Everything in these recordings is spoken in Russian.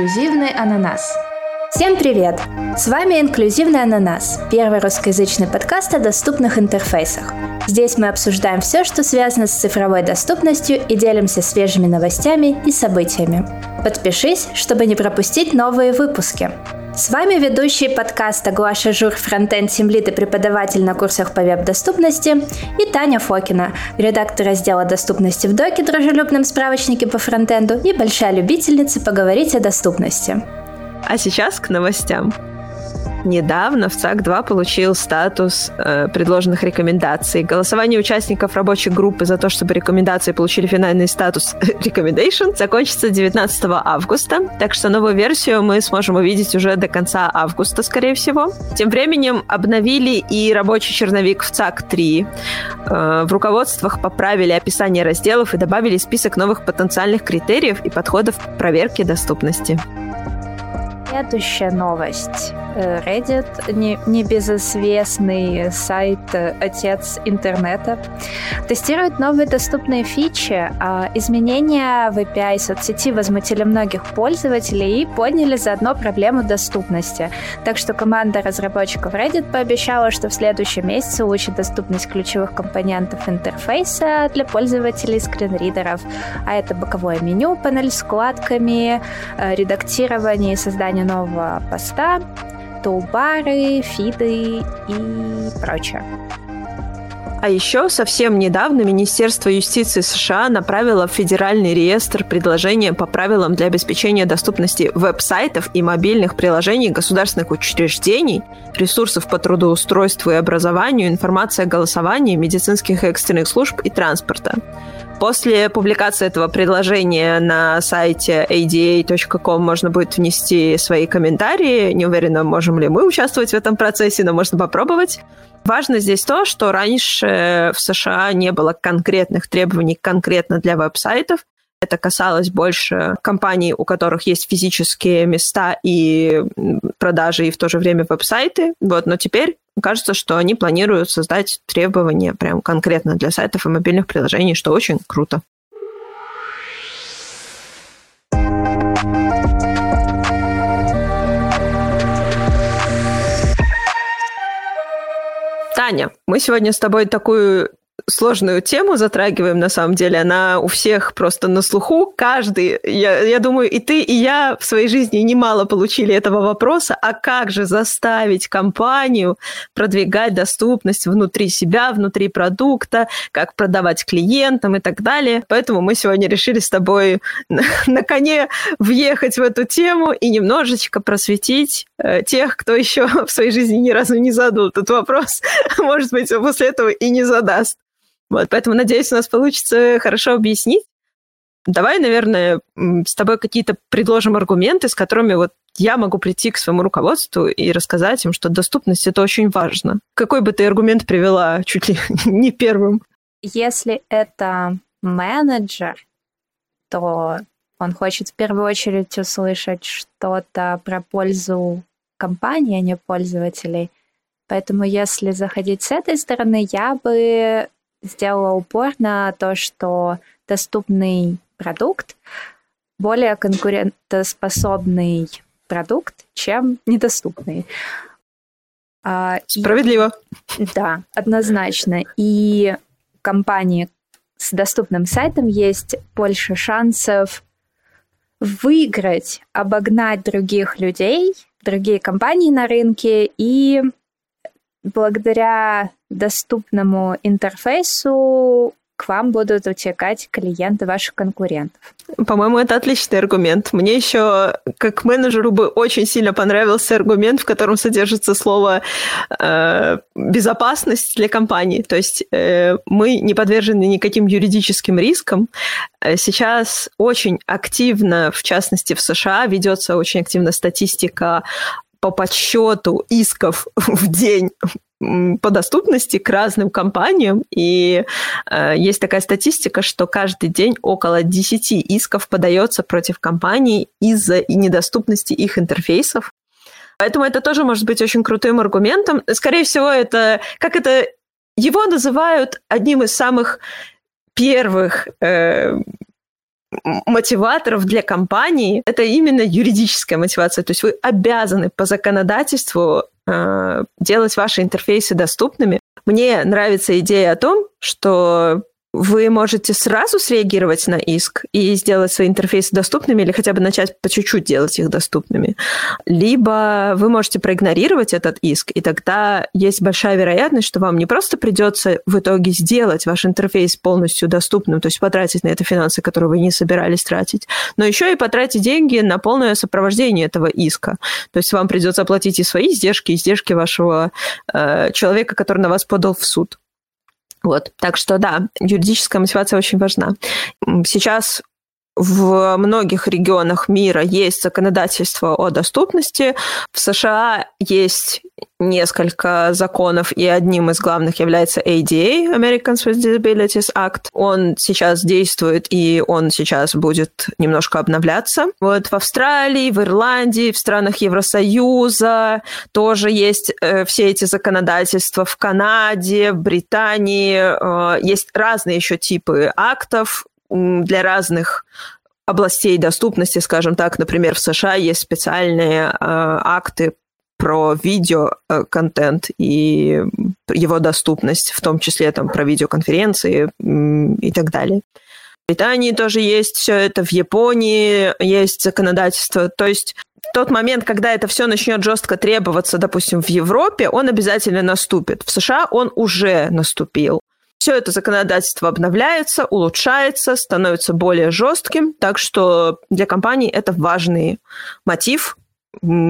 «Инклюзивный ананас». Всем привет! С вами «Инклюзивный ананас» – первый русскоязычный подкаст о доступных интерфейсах. Здесь мы обсуждаем все, что связано с цифровой доступностью и делимся свежими новостями и событиями. Подпишись, чтобы не пропустить новые выпуски. С вами ведущий подкаста Глаша Жур, фронтенд Симлит и преподаватель на курсах по веб-доступности, и Таня Фокина, редактор раздела доступности в Доке, дружелюбном справочнике по фронтенду и большая любительница поговорить о доступности. А сейчас к новостям. Недавно в ЦАК-2 получил статус э, предложенных рекомендаций. Голосование участников рабочей группы за то, чтобы рекомендации получили финальный статус recommendation, закончится 19 августа, так что новую версию мы сможем увидеть уже до конца августа, скорее всего. Тем временем обновили и рабочий черновик в ЦАК-3. Э, в руководствах поправили описание разделов и добавили список новых потенциальных критериев и подходов к проверке доступности. Следующая новость. Э, Reddit, не, небезызвестный сайт э, «Отец интернета», тестирует новые доступные фичи. А изменения в API соцсети возмутили многих пользователей и подняли заодно проблему доступности. Так что команда разработчиков Reddit пообещала, что в следующем месяце улучшит доступность ключевых компонентов интерфейса для пользователей скринридеров. А это боковое меню, панель с вкладками, э, редактирование и создание нового поста, тулбары, фиды и прочее. А еще совсем недавно Министерство юстиции США направило в Федеральный реестр предложения по правилам для обеспечения доступности веб-сайтов и мобильных приложений государственных учреждений, ресурсов по трудоустройству и образованию, информации о голосовании, медицинских экстренных служб и транспорта. После публикации этого предложения на сайте ada.com можно будет внести свои комментарии. Не уверена, можем ли мы участвовать в этом процессе, но можно попробовать. Важно здесь то, что раньше в США не было конкретных требований конкретно для веб-сайтов. Это касалось больше компаний, у которых есть физические места и продажи, и в то же время веб-сайты. Вот, но теперь кажется, что они планируют создать требования прям конкретно для сайтов и мобильных приложений, что очень круто. Таня, мы сегодня с тобой такую сложную тему затрагиваем, на самом деле. Она у всех просто на слуху. Каждый, я, я думаю, и ты, и я в своей жизни немало получили этого вопроса. А как же заставить компанию продвигать доступность внутри себя, внутри продукта, как продавать клиентам и так далее. Поэтому мы сегодня решили с тобой на, на коне въехать в эту тему и немножечко просветить э, тех, кто еще в своей жизни ни разу не задал этот вопрос. Может быть, после этого и не задаст. Вот, поэтому, надеюсь, у нас получится хорошо объяснить. Давай, наверное, с тобой какие-то предложим аргументы, с которыми вот я могу прийти к своему руководству и рассказать им, что доступность это очень важно. Какой бы ты аргумент привела чуть ли не первым? Если это менеджер, то он хочет в первую очередь услышать что-то про пользу компании, а не пользователей. Поэтому если заходить с этой стороны, я бы сделала упор на то, что доступный продукт более конкурентоспособный продукт, чем недоступный. А, Справедливо. И, да, однозначно. И компании с доступным сайтом есть больше шансов выиграть, обогнать других людей, другие компании на рынке и благодаря доступному интерфейсу к вам будут утекать клиенты ваших конкурентов. По-моему, это отличный аргумент. Мне еще, как менеджеру, бы очень сильно понравился аргумент, в котором содержится слово э, безопасность для компании. То есть э, мы не подвержены никаким юридическим рискам. Э, сейчас очень активно, в частности в США, ведется очень активно статистика по подсчету исков в день по доступности к разным компаниям. И э, есть такая статистика, что каждый день около 10 исков подается против компаний из-за недоступности их интерфейсов. Поэтому это тоже может быть очень крутым аргументом. Скорее всего, это как это его называют одним из самых первых э, мотиваторов для компании это именно юридическая мотивация. То есть вы обязаны по законодательству делать ваши интерфейсы доступными. Мне нравится идея о том, что вы можете сразу среагировать на иск и сделать свои интерфейсы доступными или хотя бы начать по чуть-чуть делать их доступными. Либо вы можете проигнорировать этот иск, и тогда есть большая вероятность, что вам не просто придется в итоге сделать ваш интерфейс полностью доступным, то есть потратить на это финансы, которые вы не собирались тратить, но еще и потратить деньги на полное сопровождение этого иска. То есть вам придется оплатить и свои издержки, и издержки вашего э, человека, который на вас подал в суд. Вот, так что да, юридическая мотивация очень важна. Сейчас в многих регионах мира есть законодательство о доступности. В США есть несколько законов, и одним из главных является ADA, Americans with Disabilities Act. Он сейчас действует, и он сейчас будет немножко обновляться. Вот в Австралии, в Ирландии, в странах Евросоюза тоже есть э, все эти законодательства. В Канаде, в Британии э, есть разные еще типы актов, для разных областей доступности, скажем так, например, в США есть специальные э, акты про видеоконтент и его доступность, в том числе там про видеоконференции и так далее. В Британии тоже есть все это, в Японии есть законодательство. То есть тот момент, когда это все начнет жестко требоваться, допустим, в Европе, он обязательно наступит. В США он уже наступил. Все это законодательство обновляется, улучшается, становится более жестким, так что для компаний это важный мотив,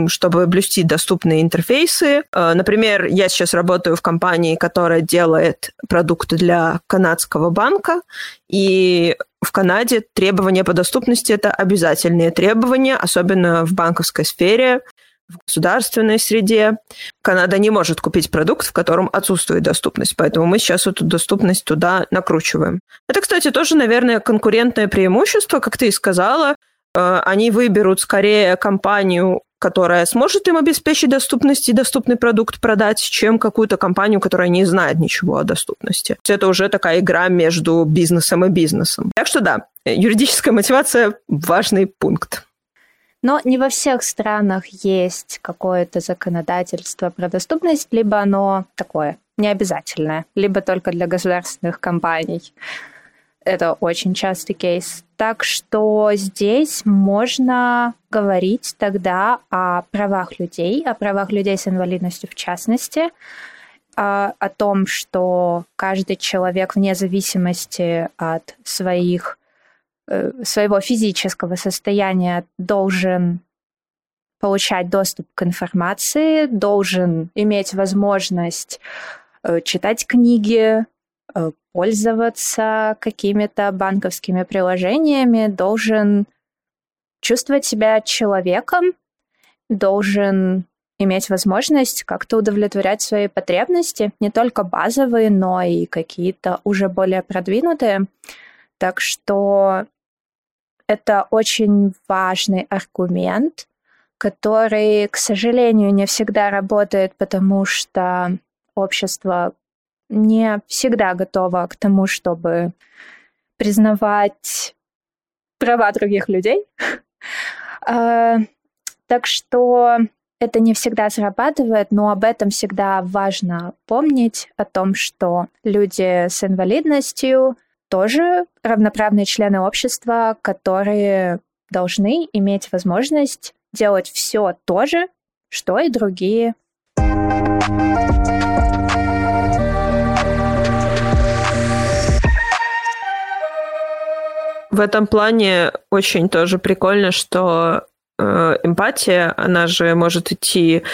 чтобы блюсти доступные интерфейсы. Э, например, я сейчас работаю в компании, которая делает продукты для канадского банка, и в Канаде требования по доступности – это обязательные требования, особенно в банковской сфере в государственной среде. Канада не может купить продукт, в котором отсутствует доступность, поэтому мы сейчас эту доступность туда накручиваем. Это, кстати, тоже, наверное, конкурентное преимущество, как ты и сказала. Э, они выберут скорее компанию, которая сможет им обеспечить доступность и доступный продукт продать, чем какую-то компанию, которая не знает ничего о доступности. Это уже такая игра между бизнесом и бизнесом. Так что да, юридическая мотивация – важный пункт. Но не во всех странах есть какое-то законодательство про доступность, либо оно такое, необязательное, либо только для государственных компаний. Это очень частый кейс. Так что здесь можно говорить тогда о правах людей, о правах людей с инвалидностью в частности, а, о том, что каждый человек вне зависимости от своих своего физического состояния должен получать доступ к информации, должен иметь возможность э, читать книги, э, пользоваться какими-то банковскими приложениями, должен чувствовать себя человеком, должен иметь возможность как-то удовлетворять свои потребности, не только базовые, но и какие-то уже более продвинутые. Так что это очень важный аргумент, который, к сожалению, не всегда работает, потому что общество не всегда готово к тому, чтобы признавать права других людей. А, так что это не всегда срабатывает, но об этом всегда важно помнить, о том, что люди с инвалидностью — тоже равноправные члены общества, которые должны иметь возможность делать все то же, что и другие. В этом плане очень тоже прикольно, что э, эмпатия, она же может идти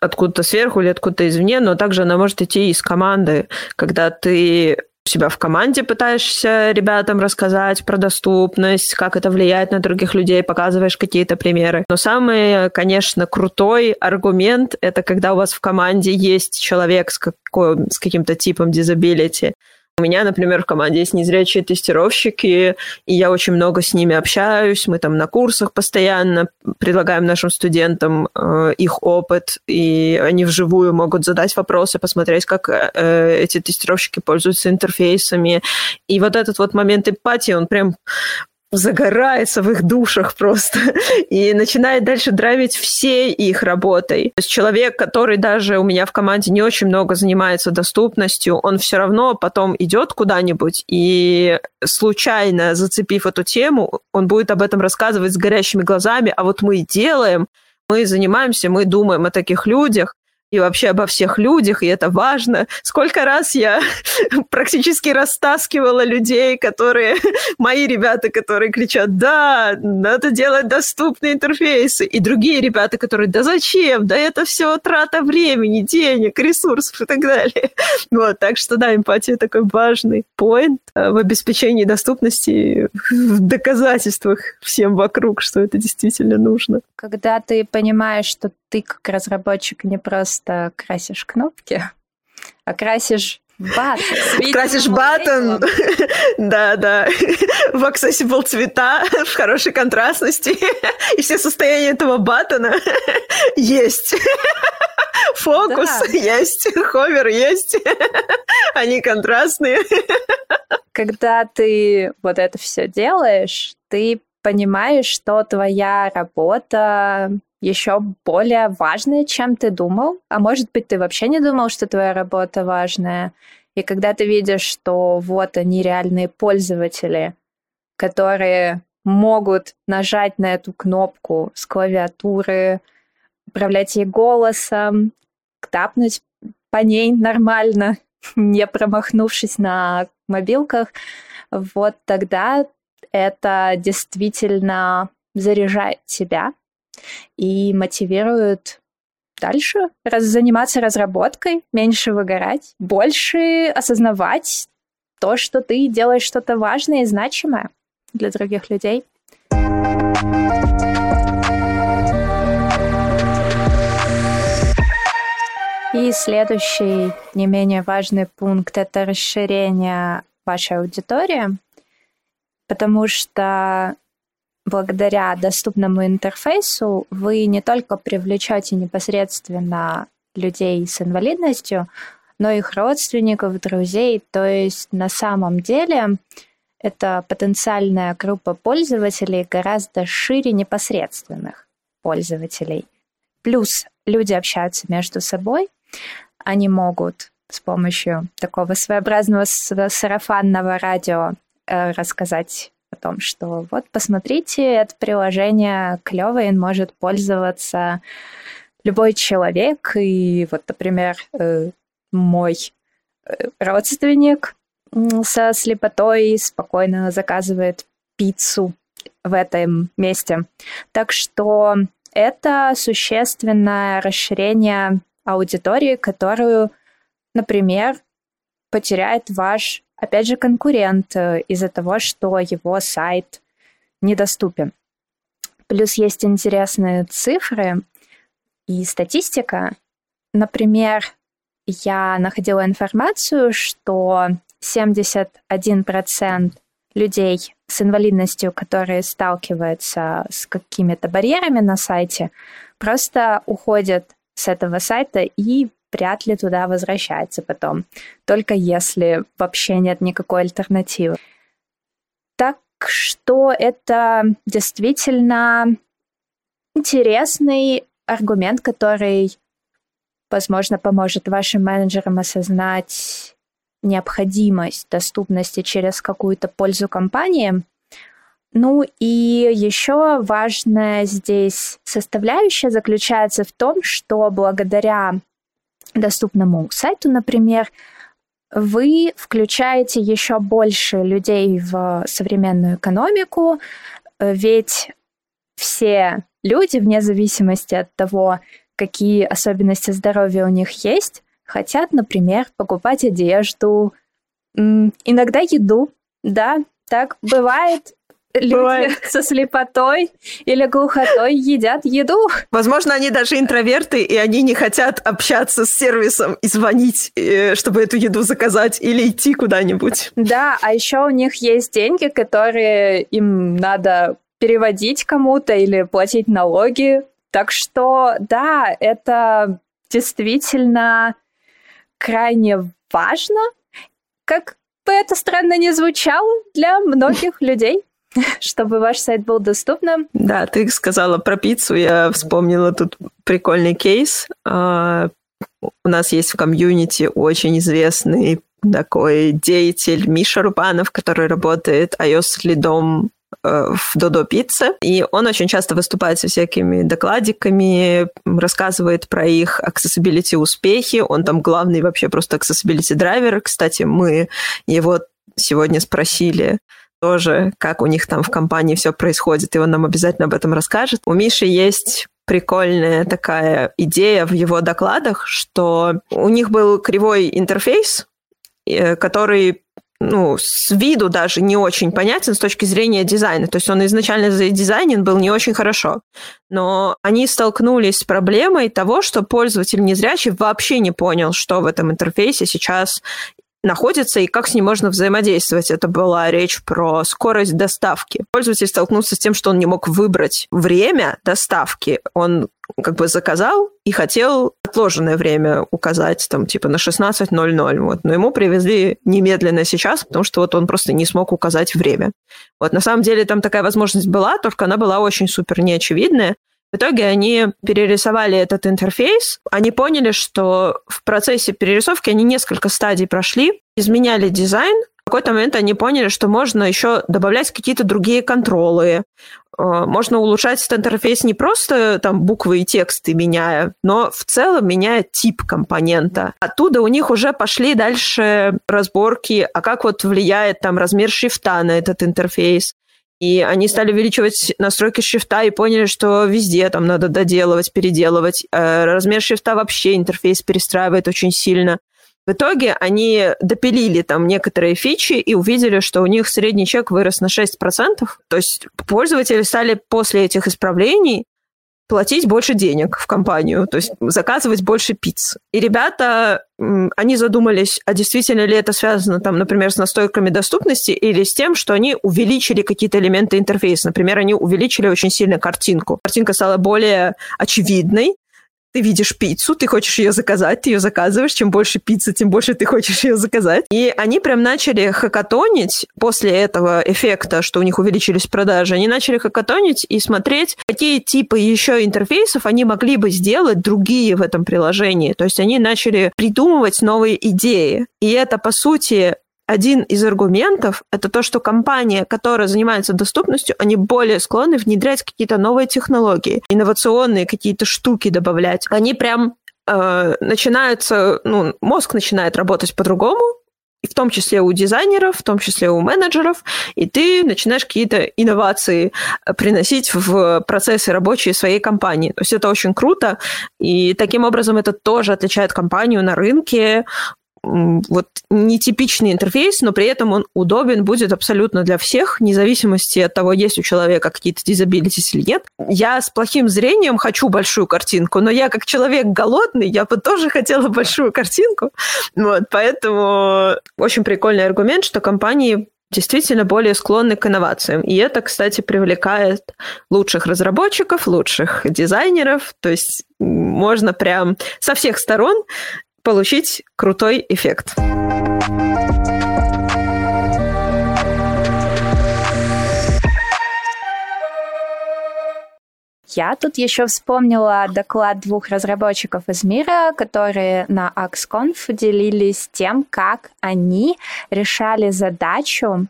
откуда-то сверху или откуда-то извне, но также она может идти из команды, когда ты себя в команде пытаешься ребятам рассказать про доступность, как это влияет на других людей, показываешь какие-то примеры. Но самый, конечно, крутой аргумент — это когда у вас в команде есть человек с, какой, с каким-то типом дизабилити, У меня, например, в команде есть незрячие тестировщики, и я очень много с ними общаюсь. Мы там на курсах постоянно предлагаем нашим студентам э, их опыт, и они вживую могут задать вопросы, посмотреть, как э, эти тестировщики пользуются интерфейсами. И вот этот вот момент эмпатии, он прям загорается в их душах просто и начинает дальше драйвить всей их работой. То есть человек, который даже у меня в команде не очень много занимается доступностью, он все равно потом идет куда-нибудь и случайно зацепив эту тему, он будет об этом рассказывать с горящими глазами, а вот мы делаем, мы занимаемся, мы думаем о таких людях, и вообще обо всех людях, и это важно. Сколько раз я практически растаскивала людей, которые, мои ребята, которые кричат, да, надо делать доступные интерфейсы, и другие ребята, которые, да зачем, да это все трата времени, денег, ресурсов и так далее. Вот, так что да, эмпатия такой важный поинт э, в обеспечении доступности, в доказательствах всем вокруг, что это действительно нужно. Когда ты понимаешь, что ты как разработчик не просто красишь кнопки, а красишь Батон. Красишь батон, да, да, в accessible цвета, в хорошей контрастности, и все состояния этого батона есть. Фокус да. есть, ховер есть, они контрастные. Когда ты вот это все делаешь, ты понимаешь, что твоя работа еще более важное, чем ты думал. А может быть, ты вообще не думал, что твоя работа важная. И когда ты видишь, что вот они реальные пользователи, которые могут нажать на эту кнопку с клавиатуры, управлять ей голосом, тапнуть по ней нормально, не промахнувшись на мобилках, вот тогда это действительно заряжает тебя и мотивирует дальше раз заниматься разработкой, меньше выгорать, больше осознавать то, что ты делаешь что-то важное и значимое для других людей. И следующий не менее важный пункт — это расширение вашей аудитории, потому что благодаря доступному интерфейсу вы не только привлечете непосредственно людей с инвалидностью, но и их родственников, друзей. То есть на самом деле это потенциальная группа пользователей гораздо шире непосредственных пользователей. Плюс люди общаются между собой, они могут с помощью такого своеобразного сарафанного радио э, рассказать о том, что вот посмотрите, это приложение клевое, им может пользоваться любой человек. И вот, например, э, мой э, родственник со слепотой спокойно заказывает пиццу в этом месте. Так что это существенное расширение аудитории, которую, например, потеряет ваш опять же, конкурент э, из-за того, что его сайт недоступен. Плюс есть интересные цифры и статистика. Например, я находила информацию, что 71% людей с инвалидностью, которые сталкиваются с какими-то барьерами на сайте, просто уходят с этого сайта и вряд ли туда возвращается потом, только если вообще нет никакой альтернативы. Так что это действительно интересный аргумент, который, возможно, поможет вашим менеджерам осознать необходимость доступности через какую-то пользу компании. Ну и еще важная здесь составляющая заключается в том, что благодаря доступному сайту, например, вы включаете еще больше людей в современную экономику, ведь все люди, вне зависимости от того, какие особенности здоровья у них есть, хотят, например, покупать одежду, иногда еду. Да, так бывает. Люди Бывает. со слепотой или глухотой едят еду. Возможно, они даже интроверты, и они не хотят общаться с сервисом и звонить, э, чтобы эту еду заказать или идти куда-нибудь. Да, а еще у них есть деньги, которые им надо переводить кому-то или платить налоги. Так что, да, это действительно крайне важно, как бы это странно не звучало для многих людей чтобы ваш сайт был доступным. Да, ты сказала про пиццу, я вспомнила тут прикольный кейс. А, у нас есть в комьюнити очень известный такой деятель Миша Рубанов, который работает iOS-лидом Э, в Додо Пицце, и он очень часто выступает со всякими докладиками, рассказывает про их accessibility успехи, он там главный вообще просто accessibility драйвер. Кстати, мы его сегодня спросили, тоже, как у них там в компании все происходит, и он нам обязательно об этом расскажет. У Миши есть прикольная такая идея в его докладах, что у них был кривой интерфейс, э, который ну, с виду даже не очень понятен с точки зрения дизайна. То есть он изначально задизайнен был не очень хорошо. Но они столкнулись с проблемой того, что пользователь незрячий вообще не понял, что в этом интерфейсе сейчас находится и как с ним можно взаимодействовать. Это была речь про скорость доставки. Пользователь столкнулся с тем, что он не мог выбрать время доставки. Он как бы заказал и хотел отложенное время указать, там, типа, на 16.00. Вот. Но ему привезли немедленно сейчас, потому что вот он просто не смог указать время. Вот, на самом деле там такая возможность была, только она была очень супер неочевидная. В итоге они перерисовали этот интерфейс, они поняли, что в процессе перерисовки они несколько стадий прошли, изменяли дизайн, в какой-то момент они поняли, что можно еще добавлять какие-то другие контролы, Э, можно улучшать этот интерфейс не просто там буквы и тексты меняя, но в целом меняя тип компонента. Оттуда у них уже пошли дальше разборки, а как вот влияет там размер шрифта на этот интерфейс. И они стали увеличивать настройки шрифта и поняли, что везде там надо доделывать, переделывать. Э, размер шрифта вообще интерфейс перестраивает очень сильно. В итоге они допилили там некоторые фичи и увидели, что у них средний чек вырос на 6%. То есть пользователи стали после этих исправлений платить больше денег в компанию, то есть заказывать больше пиц. И ребята, они задумались, а действительно ли это связано, там, например, с настойками доступности или с тем, что они увеличили какие-то элементы интерфейса. Например, они увеличили очень сильно картинку. Картинка стала более очевидной, ты видишь пиццу, ты хочешь ее заказать, ты ее заказываешь. Чем больше пиццы, тем больше ты хочешь ее заказать. И они прям начали хакатонить после этого эффекта, что у них увеличились продажи. Они начали хакатонить и смотреть, какие типы еще интерфейсов они могли бы сделать другие в этом приложении. То есть они начали придумывать новые идеи. И это, по сути, один из аргументов – это то, что компания, которая занимается доступностью, они более склонны внедрять какие-то новые технологии, инновационные какие-то штуки добавлять. Они прям э, начинаются, ну, мозг начинает работать по-другому, и в том числе у дизайнеров, в том числе у менеджеров, и ты начинаешь какие-то инновации э, приносить в процессы рабочие своей компании. То есть это очень круто, и таким образом это тоже отличает компанию на рынке вот нетипичный интерфейс, но при этом он удобен будет абсолютно для всех, вне зависимости от того, есть у человека какие-то дизабилитис или нет. Я с плохим зрением хочу большую картинку, но я как человек голодный, я бы тоже хотела большую картинку. Вот, поэтому очень прикольный аргумент, что компании действительно более склонны к инновациям. И это, кстати, привлекает лучших разработчиков, лучших дизайнеров. То есть можно прям со всех сторон получить крутой эффект. Я тут еще вспомнила доклад двух разработчиков из мира, которые на AxConf делились тем, как они решали задачу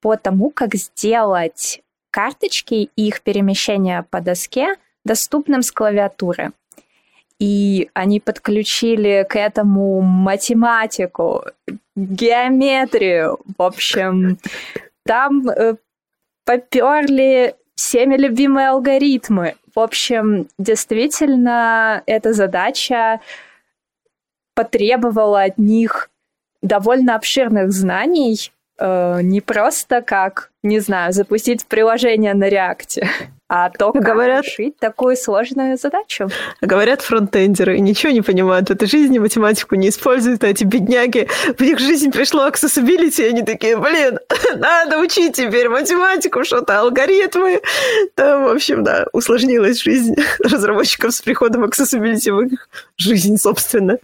по тому, как сделать карточки и их перемещение по доске доступным с клавиатуры и они подключили к этому математику, геометрию. В общем, там э, поперли всеми любимые алгоритмы. В общем, действительно, эта задача потребовала от них довольно обширных знаний, э, не просто как, не знаю, запустить приложение на реакте, а то, как говорят, решить такую сложную задачу. Говорят фронтендеры, ничего не понимают в этой жизни, математику не используют, а эти бедняги, в них жизнь пришло accessibility, и они такие, блин, надо учить теперь математику, что-то, алгоритмы. Там, в общем, да, усложнилась жизнь разработчиков с приходом accessibility в их жизнь, собственно.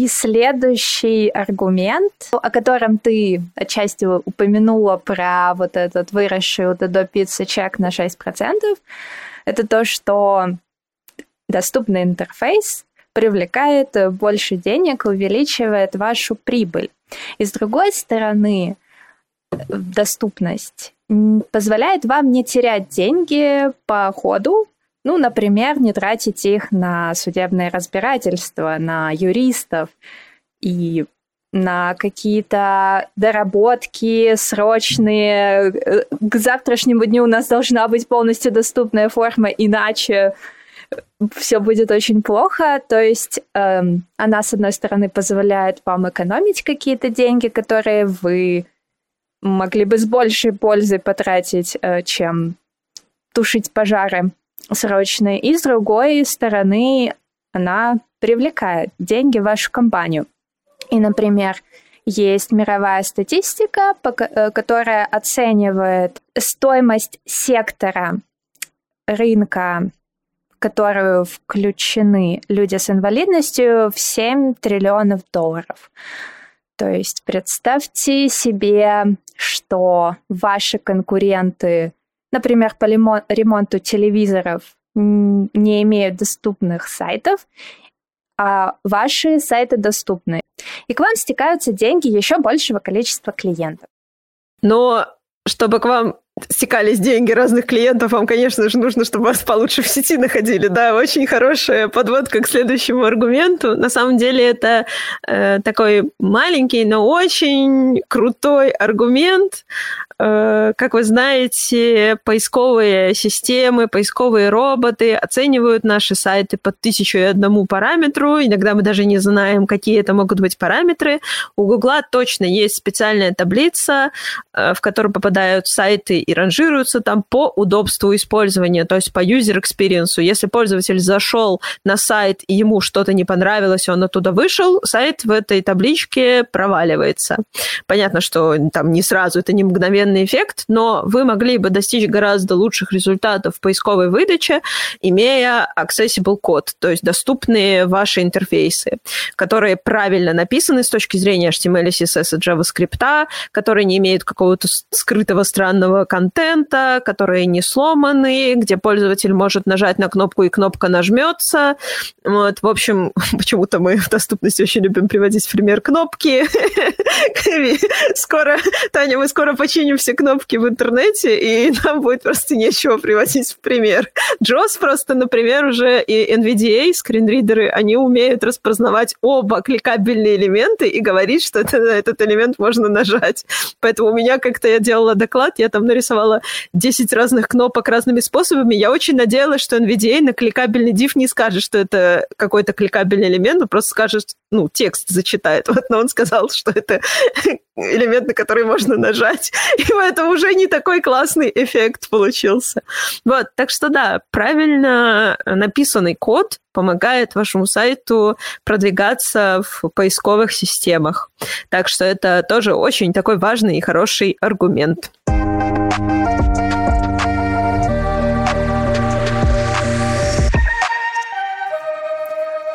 И следующий аргумент, о котором ты отчасти упомянула про вот этот выросший вот до пиццы чек на 6%, это то, что доступный интерфейс привлекает больше денег, увеличивает вашу прибыль. И с другой стороны, доступность позволяет вам не терять деньги по ходу, ну, например, не тратить их на судебное разбирательство, на юристов и на какие-то доработки срочные. К завтрашнему дню у нас должна быть полностью доступная форма, иначе все будет очень плохо. То есть эм, она, с одной стороны, позволяет вам экономить какие-то деньги, которые вы могли бы с большей пользой потратить, э, чем тушить пожары срочные, и с другой стороны она привлекает деньги в вашу компанию. И, например, есть мировая статистика, э, которая оценивает стоимость сектора рынка, в которую включены люди с инвалидностью, в 7 триллионов долларов. То есть представьте себе, что ваши конкуренты например, по ремонту телевизоров не имеют доступных сайтов, а ваши сайты доступны. И к вам стекаются деньги еще большего количества клиентов. Но чтобы к вам стекались деньги разных клиентов, вам, конечно же, нужно, чтобы вас получше в сети находили. Да, очень хорошая подводка к следующему аргументу. На самом деле это э, такой маленький, но очень крутой аргумент, Э, как вы знаете, поисковые системы, поисковые роботы оценивают наши сайты по тысячу и одному параметру. Иногда мы даже не знаем, какие это могут быть параметры. У Гугла точно есть специальная таблица, э, в которую попадают сайты и ранжируются там по удобству использования, то есть по user experience. Если пользователь зашел на сайт и ему что-то не понравилось, он оттуда вышел, сайт в этой табличке проваливается. Понятно, что там не сразу, это не мгновенный эффект, но вы могли бы достичь гораздо лучших результатов поисковой выдаче, имея accessible код, то есть доступные ваши интерфейсы, которые правильно написаны с точки зрения HTML, CSS и JavaScript, которые не имеют какого-то скрытого странного контента, которые не сломаны, где пользователь может нажать на кнопку и кнопка нажмется. Вот, в общем, почему-то мы в доступности очень любим приводить пример кнопки. Скоро, Таня, мы скоро починим все кнопки в интернете, и нам будет просто нечего приводить в пример. JOS просто, например, уже и NVDA, скринридеры, они умеют распознавать оба кликабельные элементы и говорить, что это, этот элемент можно нажать. Поэтому у меня как-то я делала доклад, я там нарисовала 10 разных кнопок разными способами. Я очень надеялась, что NVDA на кликабельный div не скажет, что это какой-то кликабельный элемент, он просто скажет, ну, текст зачитает. Вот, но он сказал, что это элемент, на который можно нажать. И поэтому уже не такой классный эффект получился. Вот, так что да, правильно написанный код помогает вашему сайту продвигаться в поисковых системах. Так что это тоже очень такой важный и хороший аргумент.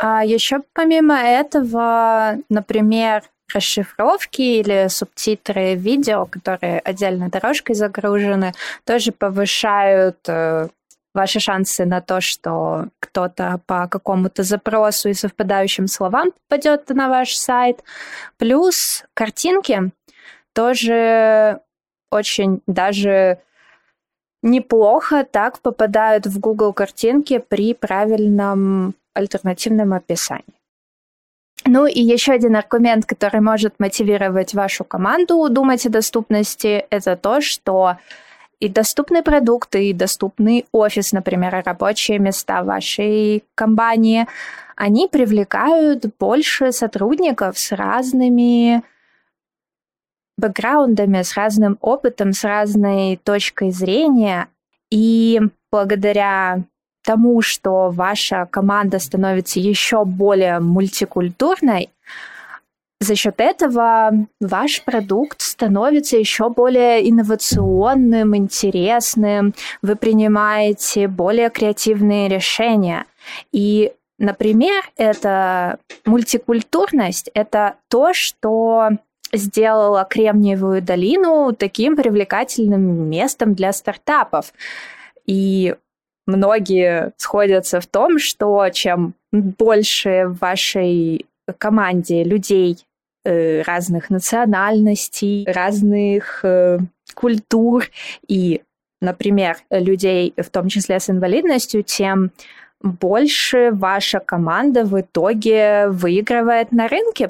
А еще помимо этого, например, расшифровки или субтитры видео, которые отдельной дорожкой загружены, тоже повышают э, ваши шансы на то, что кто-то по какому-то запросу и совпадающим словам попадет на ваш сайт. Плюс картинки тоже очень даже неплохо так попадают в Google картинки при правильном альтернативном описании. Ну и еще один аргумент, который может мотивировать вашу команду думать о доступности, это то, что и доступные продукты, и доступный офис, например, рабочие места вашей компании, они привлекают больше сотрудников с разными бэкграундами, с разным опытом, с разной точкой зрения. И благодаря тому, что ваша команда становится еще более мультикультурной, за счет этого ваш продукт становится еще более инновационным, интересным, вы принимаете более креативные решения. И, например, это мультикультурность, это то, что сделала Кремниевую долину таким привлекательным местом для стартапов. И многие сходятся в том, что чем больше в вашей команде людей э, разных национальностей, разных э, культур и, например, людей, в том числе с инвалидностью, тем больше ваша команда в итоге выигрывает на рынке.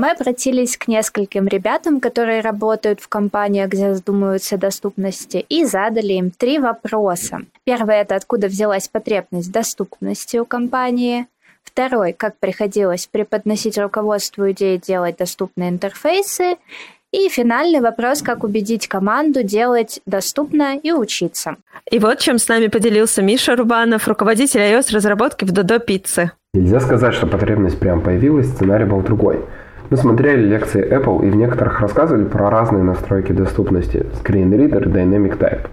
Мы обратились к нескольким ребятам, которые работают в компаниях, где задумываются доступности, и задали им три вопроса. Первый – это откуда взялась потребность доступности у компании. Второй – как приходилось преподносить руководству идеи делать доступные интерфейсы. И финальный вопрос, как убедить команду делать доступно и учиться. И вот чем с нами поделился Миша Рубанов, руководитель iOS-разработки в Додо Пиццы. Нельзя сказать, что потребность прям появилась, сценарий был другой – мы смотрели лекции Apple и в некоторых рассказывали про разные настройки доступности Screen Reader Dynamic Type.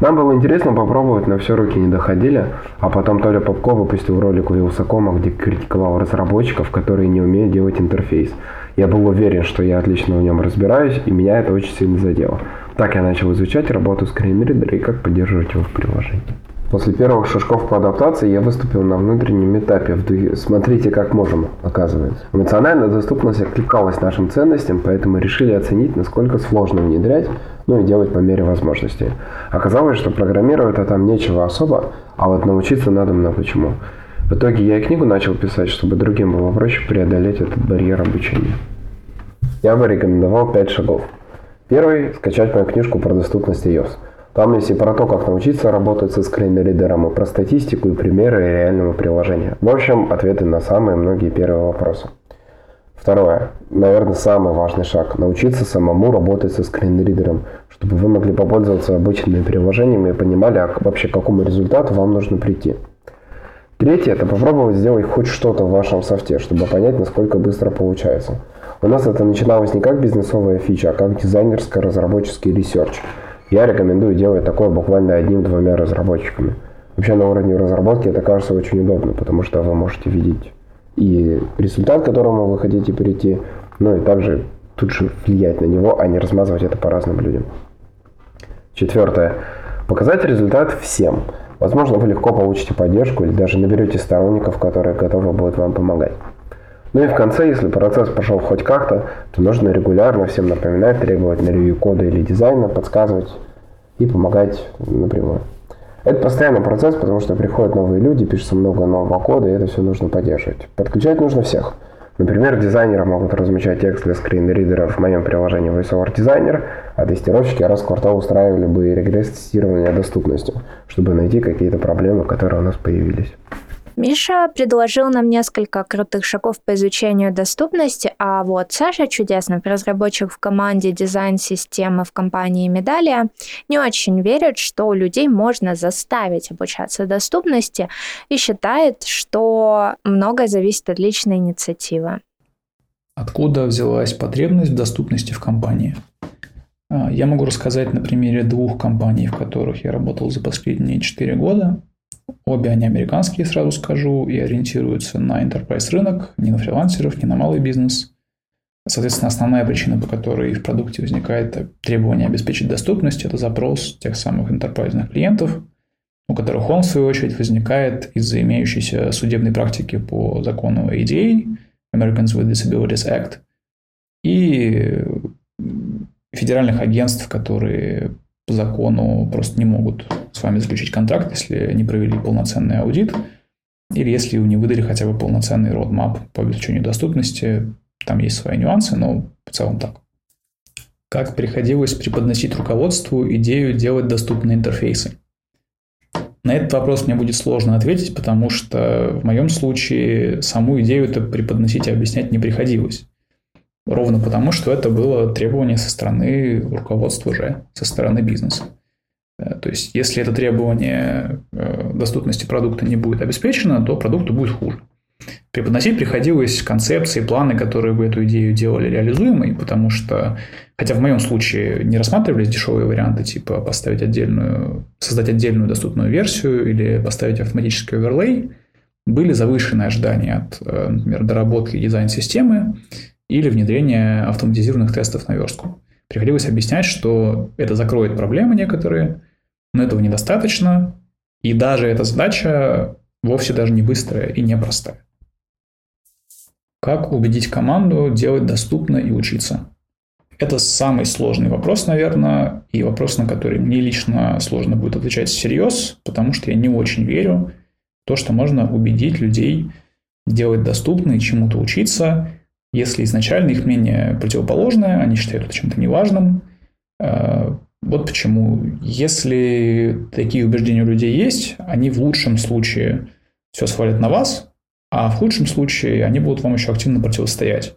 Нам было интересно попробовать, но все руки не доходили, а потом Толя Попко выпустил ролик у Вилсакома, где критиковал разработчиков, которые не умеют делать интерфейс. Я был уверен, что я отлично в нем разбираюсь, и меня это очень сильно задело. Так я начал изучать работу скринридера и как поддерживать его в приложении. После первых шажков по адаптации я выступил на внутреннем этапе «смотрите, как можем», оказывается. Эмоциональная доступность откликалась нашим ценностям, поэтому решили оценить, насколько сложно внедрять, ну и делать по мере возможностей. Оказалось, что программировать-то там нечего особо, а вот научиться надо много чему. В итоге я и книгу начал писать, чтобы другим было проще преодолеть этот барьер обучения. Я бы рекомендовал 5 шагов. Первый – скачать мою книжку про доступность iOS – там есть и про то, как научиться работать со скринридером, и про статистику, и примеры реального приложения. В общем, ответы на самые многие первые вопросы. Второе. Наверное, самый важный шаг. Научиться самому работать со скринридером, чтобы вы могли попользоваться обычными приложениями и понимали, а вообще к какому результату вам нужно прийти. Третье – это попробовать сделать хоть что-то в вашем софте, чтобы понять, насколько быстро получается. У нас это начиналось не как бизнесовая фича, а как дизайнерско-разработческий research – я рекомендую делать такое буквально одним-двумя разработчиками. Вообще на уровне разработки это кажется очень удобно, потому что вы можете видеть и результат, к которому вы хотите перейти, ну и также тут же влиять на него, а не размазывать это по разным людям. Четвертое. Показать результат всем. Возможно, вы легко получите поддержку или даже наберете сторонников, которые готовы будут вам помогать. Ну и в конце, если процесс пошел хоть как-то, то нужно регулярно всем напоминать, требовать на ревью кода или дизайна, подсказывать и помогать напрямую. Это постоянный процесс, потому что приходят новые люди, пишется много нового кода, и это все нужно поддерживать. Подключать нужно всех. Например, дизайнеры могут размещать текст для скринридеров в моем приложении VoiceOver Designer, а тестировщики раз в квартал устраивали бы регресс-тестирование доступностью, чтобы найти какие-то проблемы, которые у нас появились. Миша предложил нам несколько крутых шагов по изучению доступности, а вот Саша Чудесный, разработчик в команде дизайн-системы в компании Медалия, не очень верит, что людей можно заставить обучаться доступности и считает, что многое зависит от личной инициативы. Откуда взялась потребность в доступности в компании? А, я могу рассказать на примере двух компаний, в которых я работал за последние 4 года. Обе они американские, сразу скажу, и ориентируются на enterprise рынок, не на фрилансеров, не на малый бизнес. Соответственно, основная причина, по которой в продукте возникает требование обеспечить доступность, это запрос тех самых enterprise клиентов, у которых он, в свою очередь, возникает из-за имеющейся судебной практики по закону ADA, Americans with Disabilities Act, и федеральных агентств, которые по закону просто не могут с вами заключить контракт, если не провели полноценный аудит. или если не выдали хотя бы полноценный roadmap по обеспечению доступности, там есть свои нюансы, но в целом так. Как приходилось преподносить руководству идею делать доступные интерфейсы? На этот вопрос мне будет сложно ответить, потому что в моем случае саму идею это преподносить и объяснять не приходилось. Ровно потому, что это было требование со стороны руководства уже, со стороны бизнеса. Э, то есть, если это требование э, доступности продукта не будет обеспечено, то продукту будет хуже. Преподносить приходилось концепции, планы, которые бы эту идею делали реализуемой, потому что, хотя в моем случае не рассматривались дешевые варианты, типа поставить отдельную, создать отдельную доступную версию или поставить автоматический оверлей, были завышенные ожидания от, э, например, доработки дизайн-системы или внедрения автоматизированных тестов на верстку. Приходилось объяснять, что это закроет проблемы некоторые, но этого недостаточно, и даже эта задача вовсе даже не быстрая и не простая. Как убедить команду делать доступно и учиться? Это самый сложный вопрос, наверное, и вопрос, на который мне лично сложно будет отвечать всерьез, потому что я не очень верю в то, что можно убедить людей делать доступно и чему-то учиться, если изначально их мнение противоположное, они считают это чем-то неважным. Э, вот почему. Если такие убеждения у людей есть, они в лучшем случае все свалят на вас, а в худшем случае они будут вам еще активно противостоять.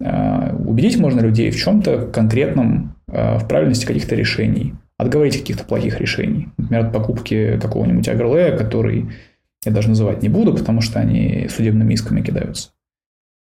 Э, убедить можно людей в чем-то конкретном, э, в правильности каких-то решений, отговорить каких-то плохих решений. Например, от покупки какого-нибудь агролея, который я даже называть не буду, потому что они судебными исками кидаются.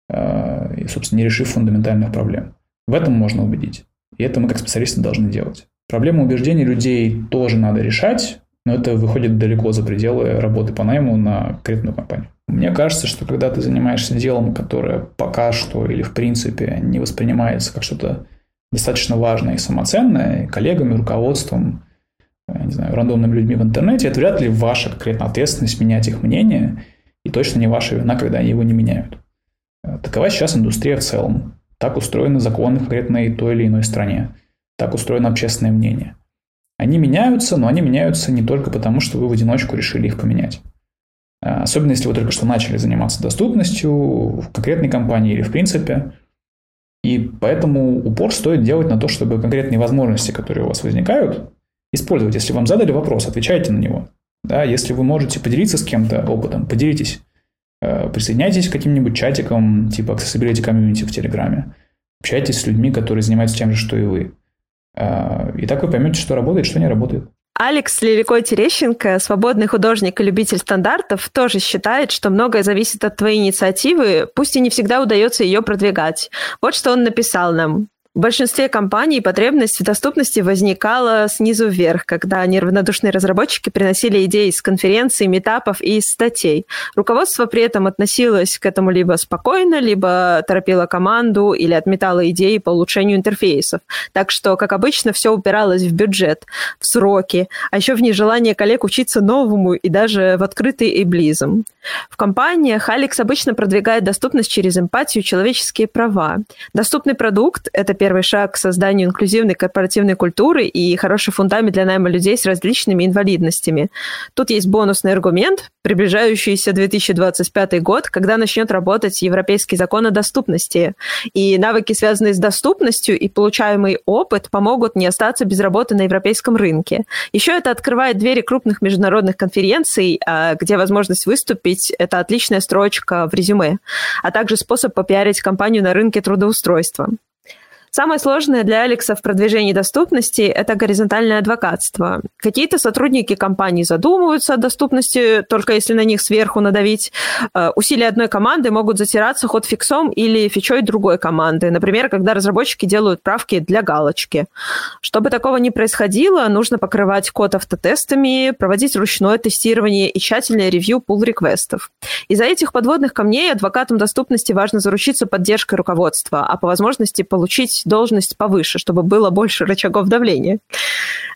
Э, и, собственно, не решив фундаментальных проблем. В этом можно убедить. И это мы как специалисты должны делать. Проблему убеждений людей тоже надо решать, но это выходит далеко за пределы работы по найму на конкретную компанию. Мне кажется, что когда ты занимаешься делом, которое пока что или в принципе не воспринимается как что-то достаточно важное и самоценное, коллегами, руководством, э, не знаю, рандомными людьми в интернете, это вряд ли ваша конкретная ответственность менять их мнение, и точно не ваша вина, когда они его не меняют. Э, такова сейчас индустрия в целом. Так устроены законы в конкретной той или иной стране. Так устроено общественное мнение. Они меняются, но они меняются не только потому, что вы в одиночку решили их поменять. Э, особенно если вы только что начали заниматься доступностью в конкретной компании или в принципе. И поэтому упор стоит делать на то, чтобы конкретные возможности, которые у вас возникают, использовать. Если вам задали вопрос, отвечайте на него. Да, если вы можете поделиться с кем-то опытом, поделитесь. Э, присоединяйтесь к каким-нибудь чатикам, типа Accessibility Community в Телеграме. Общайтесь с людьми, которые занимаются тем же, что и вы. Э, и так вы поймете, что работает, что не работает. Алекс Лилико Терещенко, свободный художник и любитель стандартов, тоже считает, что многое зависит от твоей инициативы, пусть и не всегда удается ее продвигать. Вот что он написал нам. В большинстве компаний потребность в доступности возникала снизу вверх, когда неравнодушные разработчики приносили идеи из конференций, метапов и статей. Руководство при этом относилось к этому либо спокойно, либо торопило команду или отметало идеи по улучшению интерфейсов. Так что, как обычно, все упиралось в бюджет, в сроки, а еще в нежелание коллег учиться новому и даже в открытый эйблизм. В компаниях Алекс обычно продвигает доступность через эмпатию, человеческие права. Доступный продукт – это первый первый шаг к созданию инклюзивной корпоративной культуры и хороший фундамент для найма людей с различными инвалидностями. Тут есть бонусный аргумент, приближающийся 2025 год, когда начнет работать Европейский закон о доступности. И навыки, связанные с доступностью и получаемый опыт, помогут не остаться без работы на европейском рынке. Еще это открывает двери крупных международных конференций, а, где возможность выступить – это отличная строчка в резюме, а также способ попиарить компанию на рынке трудоустройства. Самое сложное для Алекса в продвижении доступности – это горизонтальное адвокатство. Какие-то сотрудники компании задумываются о доступности, только если на них сверху надавить. Э, усилия одной команды могут затираться ход фиксом или фичой другой команды. Например, когда разработчики делают правки для галочки. Чтобы такого не происходило, нужно покрывать код автотестами, проводить ручное тестирование и тщательное ревью pull-реквестов. Из-за этих подводных камней адвокатам доступности важно заручиться поддержкой руководства, а по возможности получить должность повыше, чтобы было больше рычагов давления.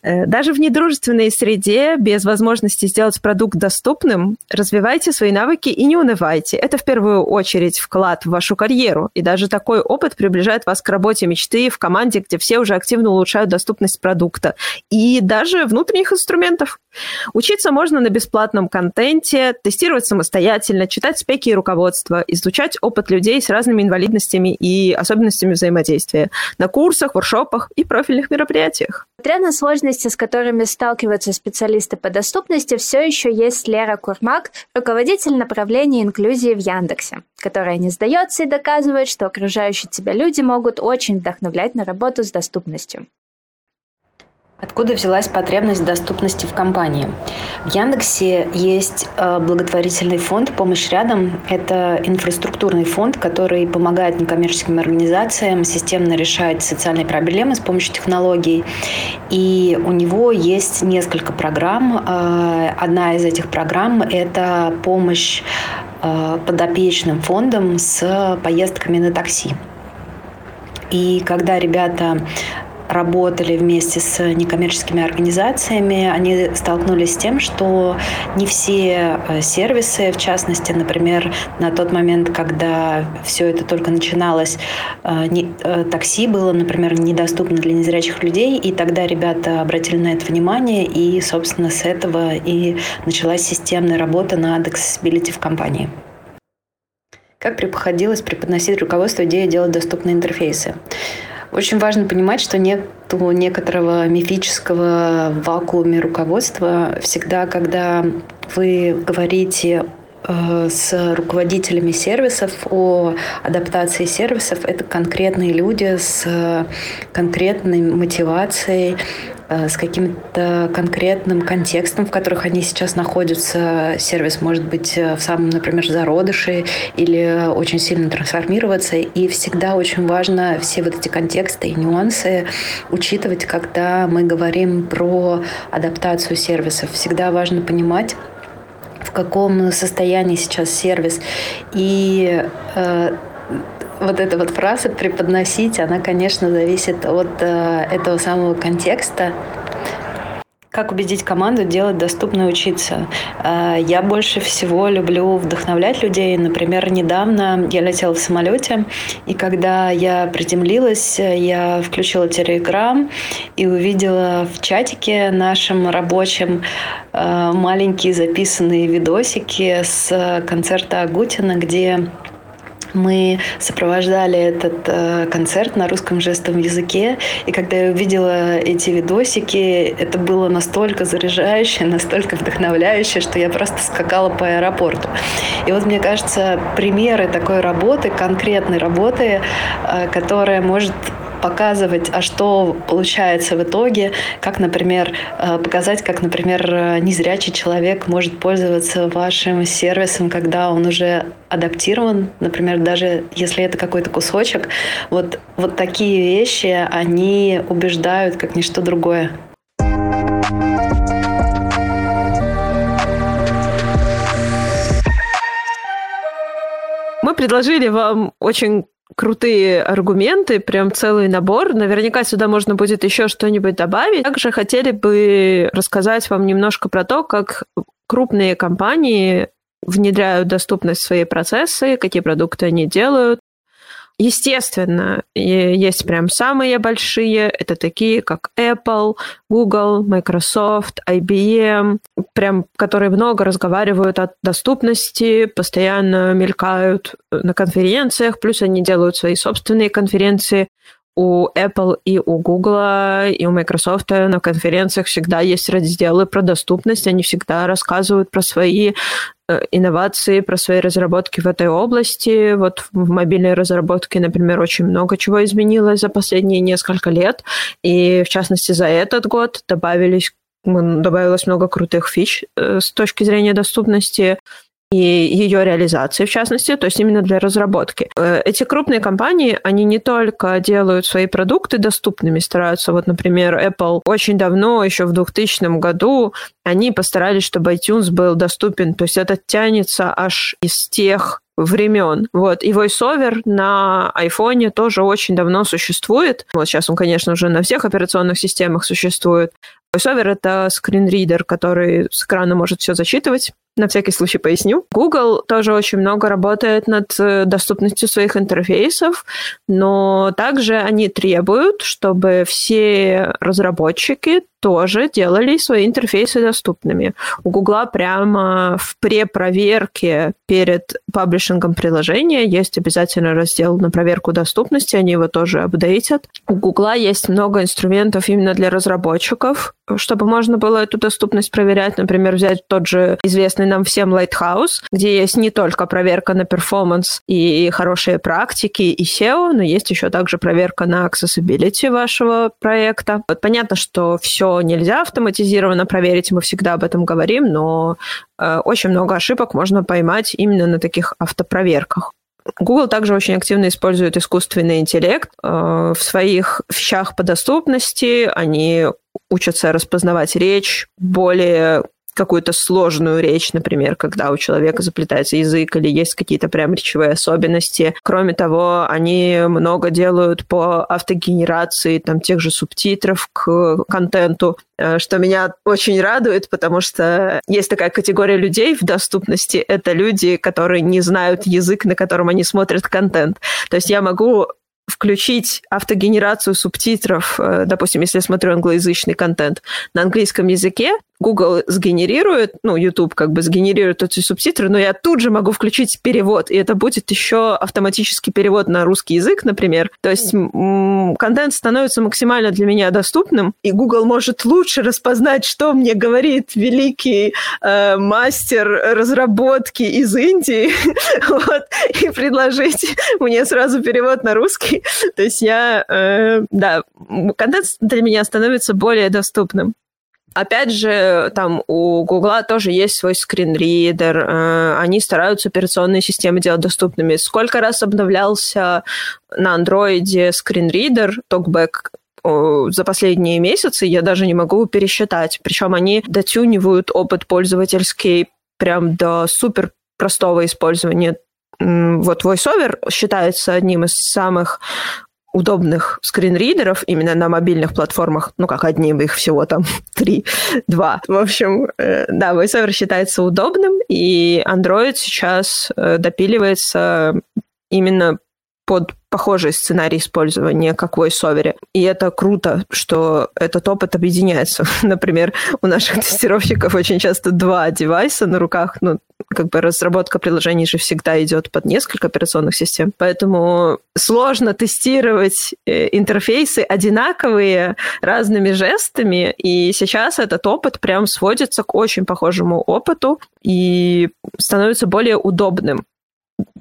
Э, даже в недружественной среде, без возможности сделать продукт доступным, развивайте свои навыки и не унывайте. Это в первую очередь вклад в вашу карьеру. И даже такой опыт приближает вас к работе мечты в команде, где все уже активно улучшают доступность продукта. И даже внутренних инструментов. Учиться можно на бесплатном контенте, тестировать самостоятельно, читать спеки и руководства, изучать опыт людей с разными инвалидностями и особенностями взаимодействия на курсах, воршопах и профильных мероприятиях. Несмотря на сложности, с которыми сталкиваются специалисты по доступности, все еще есть Лера Курмак, руководитель направления инклюзии в Яндексе, которая не сдается и доказывает, что окружающие тебя люди могут очень вдохновлять на работу с доступностью. Откуда взялась потребность доступности в компании? В Яндексе есть э, благотворительный фонд «Помощь рядом». Это инфраструктурный фонд, который помогает некоммерческим организациям системно решать социальные проблемы с помощью технологий. И у него есть несколько программ. Э, одна из этих программ – это помощь э, подопечным фондам с поездками на такси. И когда ребята работали вместе с некоммерческими организациями, они столкнулись с тем, что не все э, сервисы, в частности, например, на тот момент, когда все это только начиналось, э, э, такси было, например, недоступно для незрячих людей, и тогда ребята обратили на это внимание, и, собственно, с этого и началась системная работа над accessibility в компании. Как приходилось преподносить руководство идеи делать доступные интерфейсы? Очень важно понимать, что нет некоторого мифического вакууме руководства. Всегда, когда вы говорите э, с руководителями сервисов о адаптации сервисов. Это конкретные люди с конкретной мотивацией, с каким-то конкретным контекстом, в которых они сейчас находятся. Сервис может быть э, в самом, например, зародыше или очень сильно трансформироваться. И всегда очень важно все вот эти контексты и нюансы учитывать, когда мы говорим про адаптацию сервисов. Всегда важно понимать, в каком состоянии сейчас сервис. И э, вот эта вот фраза преподносить, она, конечно, зависит от э, этого самого контекста. Как убедить команду делать доступно учиться? Э, я больше всего люблю вдохновлять людей. Например, недавно я летела в самолете, и когда я приземлилась, я включила телеграм и увидела в чатике нашем рабочем э, маленькие записанные видосики с концерта Агутина, где мы сопровождали этот э, концерт на русском жестовом языке, и когда я увидела эти видосики, это было настолько заряжающе, настолько вдохновляюще, что я просто скакала по аэропорту. И вот мне кажется, примеры такой работы, конкретной работы, э, которая может показывать, а что получается в итоге, как, например, э, показать, как, например, незрячий человек может пользоваться вашим сервисом, когда он уже адаптирован, например, даже если это какой-то кусочек. Вот, вот такие вещи, они убеждают, как ничто другое. Мы предложили вам очень крутые аргументы, прям целый набор. Наверняка сюда можно будет еще что-нибудь добавить. Также хотели бы рассказать вам немножко про то, как крупные компании внедряют доступность в свои процессы, какие продукты они делают, Естественно, есть прям самые большие, это такие, как Apple, Google, Microsoft, IBM, прям, которые много разговаривают о доступности, постоянно мелькают на конференциях, плюс они делают свои собственные конференции, у Apple и у Google и у Microsoft. На конференциях всегда есть разделы про доступность, они всегда рассказывают про свои э, инновации, про свои разработки в этой области. Вот в мобильной разработке, например, очень много чего изменилось за последние несколько лет, и в частности за этот год добавились добавилось много крутых фич э, с точки зрения доступности и ее реализации, в частности, то есть именно для разработки. Э, эти крупные компании, они не только делают свои продукты доступными, стараются, вот, например, Apple очень давно, еще в 2000 году, они постарались, чтобы iTunes был доступен, то есть это тянется аж из тех времен. Вот. И VoiceOver на iPhone тоже очень давно существует. Вот сейчас он, конечно, уже на всех операционных системах существует. VoiceOver — это скринридер, который с экрана может все зачитывать. На всякий случай поясню. Google тоже очень много работает над э, доступностью своих интерфейсов, но также они требуют, чтобы все разработчики тоже делали свои интерфейсы доступными. У Гугла прямо в препроверке перед паблишингом приложения есть обязательно раздел на проверку доступности, они его тоже апдейтят. У Гугла есть много инструментов именно для разработчиков, чтобы можно было эту доступность проверять. Например, взять тот же известный нам всем Lighthouse, где есть не только проверка на перформанс и хорошие практики и SEO, но есть еще также проверка на accessibility вашего проекта. Вот понятно, что все нельзя автоматизированно проверить, мы всегда об этом говорим, но э, очень много ошибок можно поймать именно на таких автопроверках. Google также очень активно использует искусственный интеллект э, в своих вещах по доступности. Они учатся распознавать речь более какую-то сложную речь, например, когда у человека заплетается язык или есть какие-то прям речевые особенности. Кроме того, они много делают по автогенерации там тех же субтитров к контенту, э, что меня очень радует, потому что есть такая категория людей в доступности. Это люди, которые не знают язык, на котором они смотрят контент. То есть я могу включить автогенерацию субтитров, э, допустим, если я смотрю англоязычный контент на английском языке, Google сгенерирует, ну, YouTube как бы сгенерирует эти субтитры, но я тут же могу включить перевод, и это будет еще автоматический перевод на русский язык, например. То есть контент становится максимально для меня доступным, и Google может лучше распознать, что мне говорит великий э, мастер разработки из Индии, вот, и предложить мне сразу перевод на русский. То есть я, э, да, контент для меня становится более доступным. Опять же, там у Гугла тоже есть свой скринридер, э, они стараются операционные системы делать доступными. Сколько раз обновлялся на андроиде скринридер, токбэк, за последние месяцы я даже не могу пересчитать. Причем они дотюнивают опыт пользовательский прям до супер простого использования. Вот VoiceOver считается одним из самых удобных скринридеров именно на мобильных платформах, ну, как одним их всего там три, два. В общем, э, да, VoiceOver считается удобным, и Android сейчас э, допиливается именно под похожий сценарий использования, как в VoiceOver. И это круто, что этот опыт объединяется. Например, у наших тестировщиков очень часто два девайса на руках. Ну, как бы разработка приложений же всегда идет под несколько операционных систем. Поэтому сложно тестировать э, интерфейсы одинаковые разными жестами. И сейчас этот опыт прям сводится к очень похожему опыту и становится более удобным.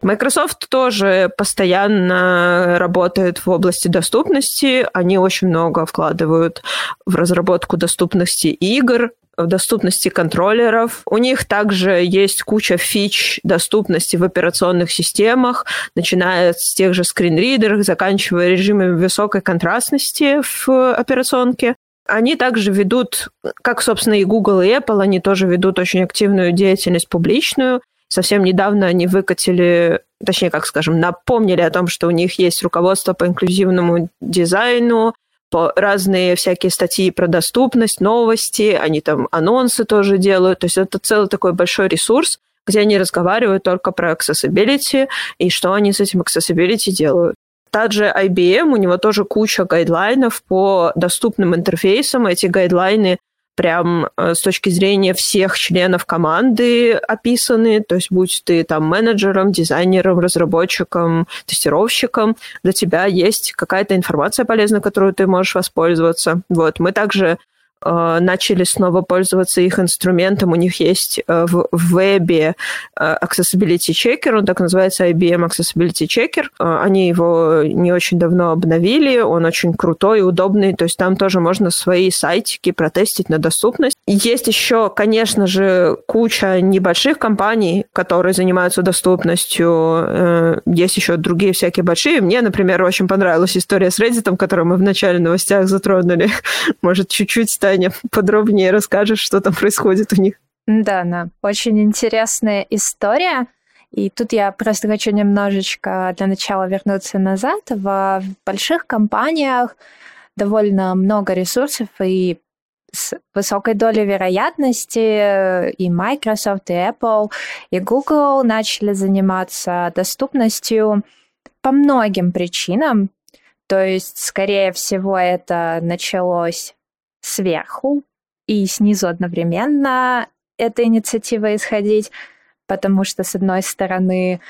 Microsoft тоже постоянно работает в области доступности. Они очень много вкладывают в разработку доступности игр, в доступности контроллеров. У них также есть куча фич доступности в операционных системах, начиная с тех же скринридеров, заканчивая режимами высокой контрастности в операционке. Они также ведут, как, собственно, и Google, и Apple, они тоже ведут очень активную деятельность публичную. Совсем недавно они выкатили, точнее, как скажем, напомнили о том, что у них есть руководство по инклюзивному дизайну, по разные всякие статьи про доступность, новости, они там анонсы тоже делают. То есть это целый такой большой ресурс, где они разговаривают только про accessibility и что они с этим accessibility делают. Также IBM, у него тоже куча гайдлайнов по доступным интерфейсам. Эти гайдлайны прям э, с точки зрения всех членов команды описаны, то есть будь ты там менеджером, дизайнером, разработчиком, тестировщиком, для тебя есть какая-то информация полезная, которую ты можешь воспользоваться. Вот, мы также начали снова пользоваться их инструментом. У них есть э, в вебе э, Accessibility Checker, он так называется IBM Accessibility Checker. Они его не очень давно обновили, он очень крутой и удобный, то есть там тоже можно свои сайтики протестить на доступность. Есть еще, конечно же, куча небольших компаний, которые занимаются доступностью. Есть еще другие всякие большие. Мне, например, очень понравилась история с Reddit, которую мы в начале новостях затронули. Может, чуть-чуть Таня, подробнее расскажешь, что там происходит у них. Да, да, очень интересная история. И тут я просто хочу немножечко для начала вернуться назад. В больших компаниях довольно много ресурсов и с высокой долей вероятности и Microsoft, и Apple, и Google начали заниматься доступностью по многим причинам. То есть, скорее всего, это началось сверху и снизу одновременно эта инициатива исходить, потому что, с одной стороны,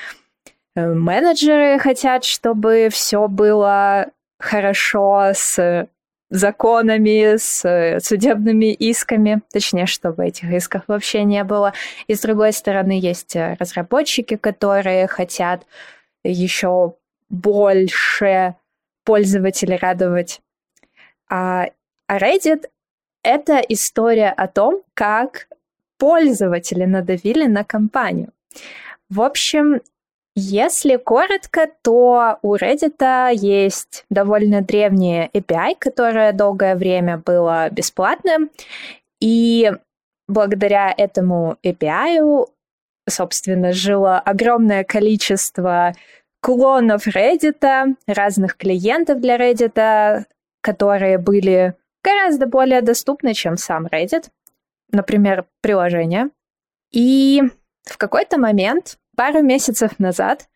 э, менеджеры хотят, чтобы все было хорошо с законами, с э, судебными исками, точнее, чтобы этих исков вообще не было. И с другой стороны, есть э, разработчики, которые хотят еще больше пользователей радовать. А, а Reddit — это история о том, как пользователи надавили на компанию. В общем, если коротко, то у Reddit есть довольно древняя API, которая долгое время была бесплатным, и благодаря этому API, собственно, жило огромное количество клонов Reddit, разных клиентов для Reddit, которые были гораздо более доступны, чем сам Reddit. Например, приложение. И в какой-то момент пару месяцев назад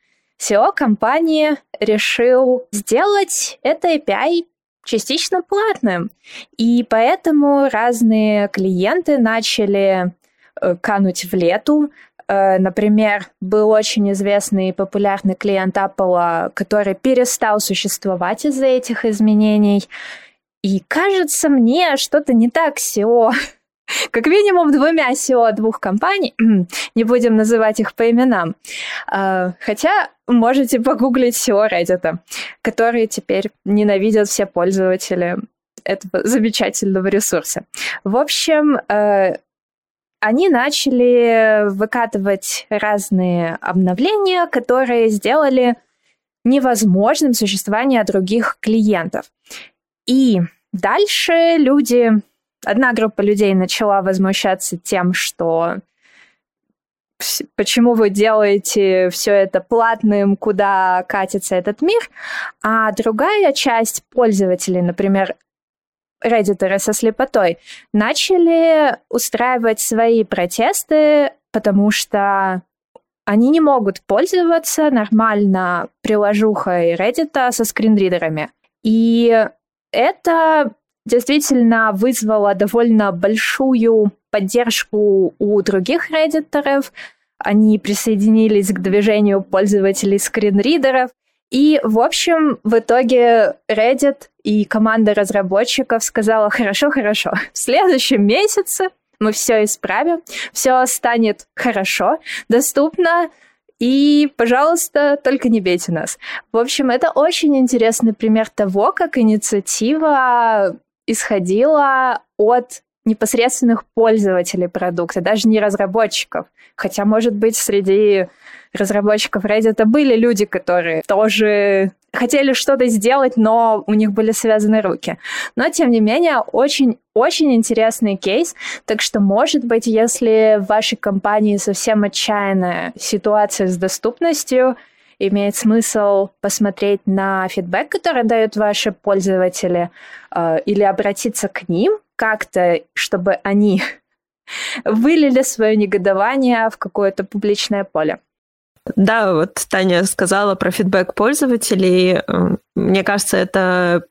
SEO компании решил сделать это API частично платным. И поэтому разные клиенты начали э, кануть в лету. Э, например, был очень известный и популярный клиент Apple, который перестал существовать из-за этих изменений. И кажется мне, что-то не так SEO как минимум двумя SEO двух компаний, не будем называть их по именам, а, хотя можете погуглить SEO Reddit, которые теперь ненавидят все пользователи этого замечательного ресурса. В общем, э, они начали выкатывать разные обновления, которые сделали невозможным существование других клиентов. И дальше люди одна группа людей начала возмущаться тем, что почему вы делаете все это платным, куда катится этот мир, а другая часть пользователей, например, реддиторы со слепотой, начали устраивать свои протесты, потому что они не могут пользоваться нормально приложухой Reddit со скринридерами. И это действительно вызвало довольно большую поддержку у других реддиторов. Они присоединились к движению пользователей скринридеров. И, в общем, в итоге Reddit и команда разработчиков сказала, хорошо, хорошо, в следующем месяце мы все исправим, все станет хорошо, доступно, и, пожалуйста, только не бейте нас. В общем, это очень интересный пример того, как инициатива исходила от непосредственных пользователей продукта, даже не разработчиков. Хотя, может быть, среди разработчиков Reddit были люди, которые тоже хотели что-то сделать, но у них были связаны руки. Но, тем не менее, очень-очень интересный кейс. Так что, может быть, если в вашей компании совсем отчаянная ситуация с доступностью, имеет смысл посмотреть на фидбэк, который дают ваши пользователи, э, или обратиться к ним как-то, чтобы они вылили свое негодование в какое-то публичное поле. Да, вот Таня сказала про фидбэк пользователей. Мне кажется, это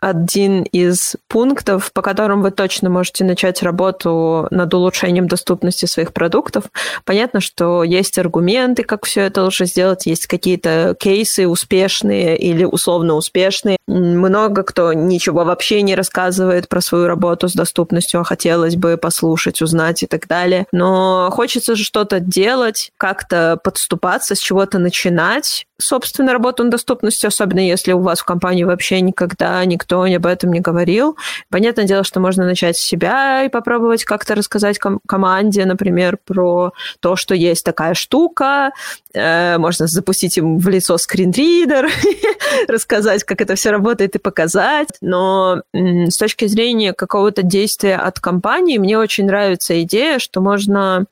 один из пунктов, по которым вы точно можете начать работу над улучшением доступности своих продуктов. Понятно, что есть аргументы, как все это лучше сделать, есть какие-то кейсы успешные или условно успешные. Много кто ничего вообще не рассказывает про свою работу с доступностью, а хотелось бы послушать, узнать и так далее. Но хочется же что-то делать, как-то подступаться, с чего-то начинать, собственно, работу над доступностью, особенно если у вас в компании вообще никогда никто никто об этом не говорил. Понятное дело, что можно начать с себя и попробовать как-то рассказать ком- команде, например, про то, что есть такая штука. Э, можно запустить им в лицо скринридер, рассказать, как это все работает и показать. Но с точки зрения какого-то действия от компании, мне очень нравится идея, что можно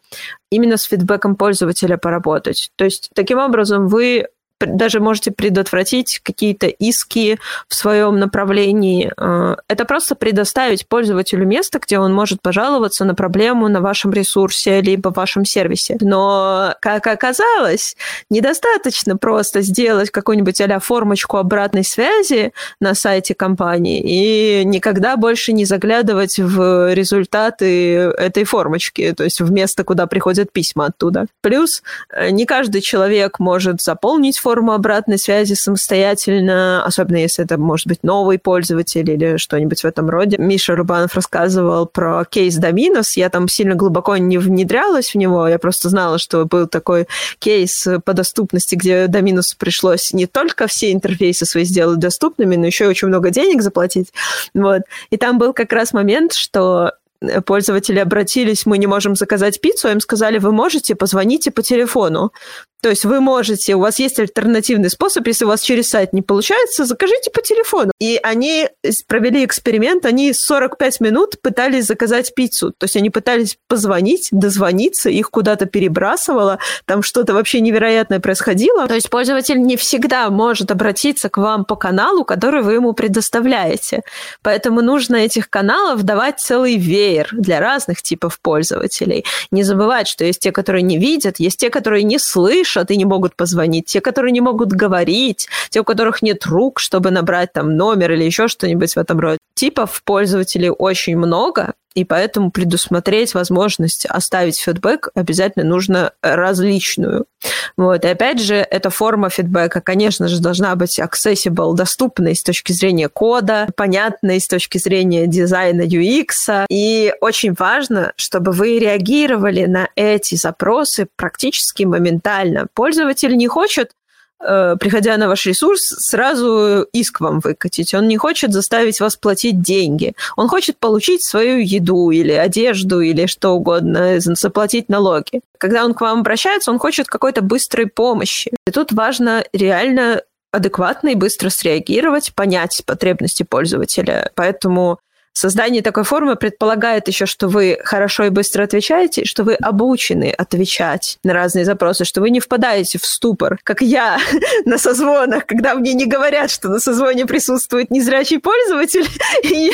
именно с фидбэком пользователя поработать. То есть таким образом вы даже можете предотвратить какие-то иски в своем направлении. Э, это просто предоставить пользователю место, где он может пожаловаться на проблему на вашем ресурсе либо в вашем сервисе. Но, как оказалось, недостаточно просто сделать какую-нибудь а формочку обратной связи на сайте компании и никогда больше не заглядывать в результаты этой формочки, то есть в место, куда приходят письма оттуда. Плюс э, не каждый человек может заполнить форму обратной связи самостоятельно, особенно если это может быть новый пользователь или что-нибудь в этом роде. Миша Рубанов рассказывал про кейс Доминос. Я там сильно глубоко не внедрялась в него, я просто знала, что был такой кейс по доступности, где Доминусу пришлось не только все интерфейсы свои сделать доступными, но еще и очень много денег заплатить. Вот. И там был как раз момент, что пользователи обратились, мы не можем заказать пиццу, им сказали, вы можете, позвоните по телефону. То есть вы можете, у вас есть альтернативный способ, если у вас через сайт не получается, закажите по телефону. И они провели эксперимент, они 45 минут пытались заказать пиццу. То есть они пытались позвонить, дозвониться, их куда-то перебрасывало, там что-то вообще невероятное происходило. То есть пользователь не всегда может обратиться к вам по каналу, который вы ему предоставляете. Поэтому нужно этих каналов давать целый веер для разных типов пользователей. Не забывать, что есть те, которые не видят, есть те, которые не слышат, слышат и не могут позвонить, те, которые не могут говорить, те, у которых нет рук, чтобы набрать там номер или еще что-нибудь в этом роде. Типов пользователей очень много, и поэтому предусмотреть возможность оставить фидбэк обязательно нужно различную. Вот. И опять же, эта форма фидбэка, конечно же, должна быть accessible, доступной с точки зрения кода, понятной с точки зрения дизайна UX. И очень важно, чтобы вы реагировали на эти запросы практически моментально. Пользователь не хочет приходя на ваш ресурс, сразу иск вам выкатить. Он не хочет заставить вас платить деньги. Он хочет получить свою еду или одежду или что угодно, заплатить налоги. Когда он к вам обращается, он хочет какой-то быстрой помощи. И тут важно реально адекватно и быстро среагировать, понять потребности пользователя. Поэтому Создание такой формы предполагает еще, что вы хорошо и быстро отвечаете, что вы обучены отвечать на разные запросы, что вы не впадаете в ступор, как я на созвонах, когда мне не говорят, что на созвоне присутствует незрячий пользователь, и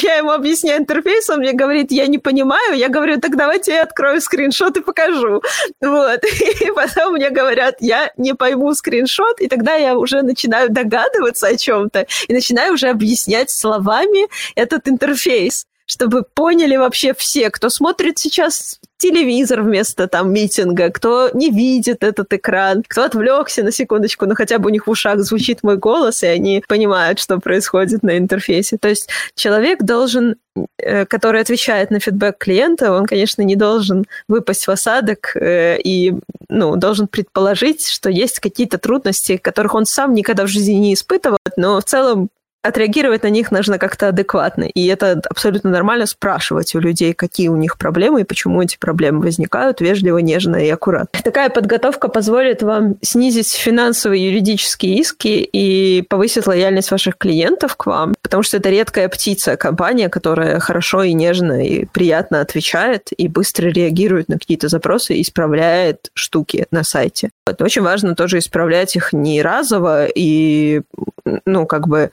я ему объясняю интерфейс, он мне говорит, я не понимаю, я говорю, так давайте я открою скриншот и покажу. Вот. И потом мне говорят, я не пойму скриншот, и тогда я уже начинаю догадываться о чем-то и начинаю уже объяснять словами этот интерфейс интерфейс, чтобы поняли вообще все, кто смотрит сейчас телевизор вместо там митинга, кто не видит этот экран, кто отвлекся на секундочку, но хотя бы у них в ушах звучит мой голос, и они понимают, что происходит на интерфейсе. То есть человек должен, э, который отвечает на фидбэк клиента, он, конечно, не должен выпасть в осадок э, и ну, должен предположить, что есть какие-то трудности, которых он сам никогда в жизни не испытывал, но в целом отреагировать на них нужно как-то адекватно. И это абсолютно нормально спрашивать у людей, какие у них проблемы и почему эти проблемы возникают, вежливо, нежно и аккуратно. Такая подготовка позволит вам снизить финансовые юридические иски и повысить лояльность ваших клиентов к вам, потому что это редкая птица, компания, которая хорошо и нежно и приятно отвечает и быстро реагирует на какие-то запросы и исправляет штуки на сайте. Это очень важно тоже исправлять их не разово и, ну, как бы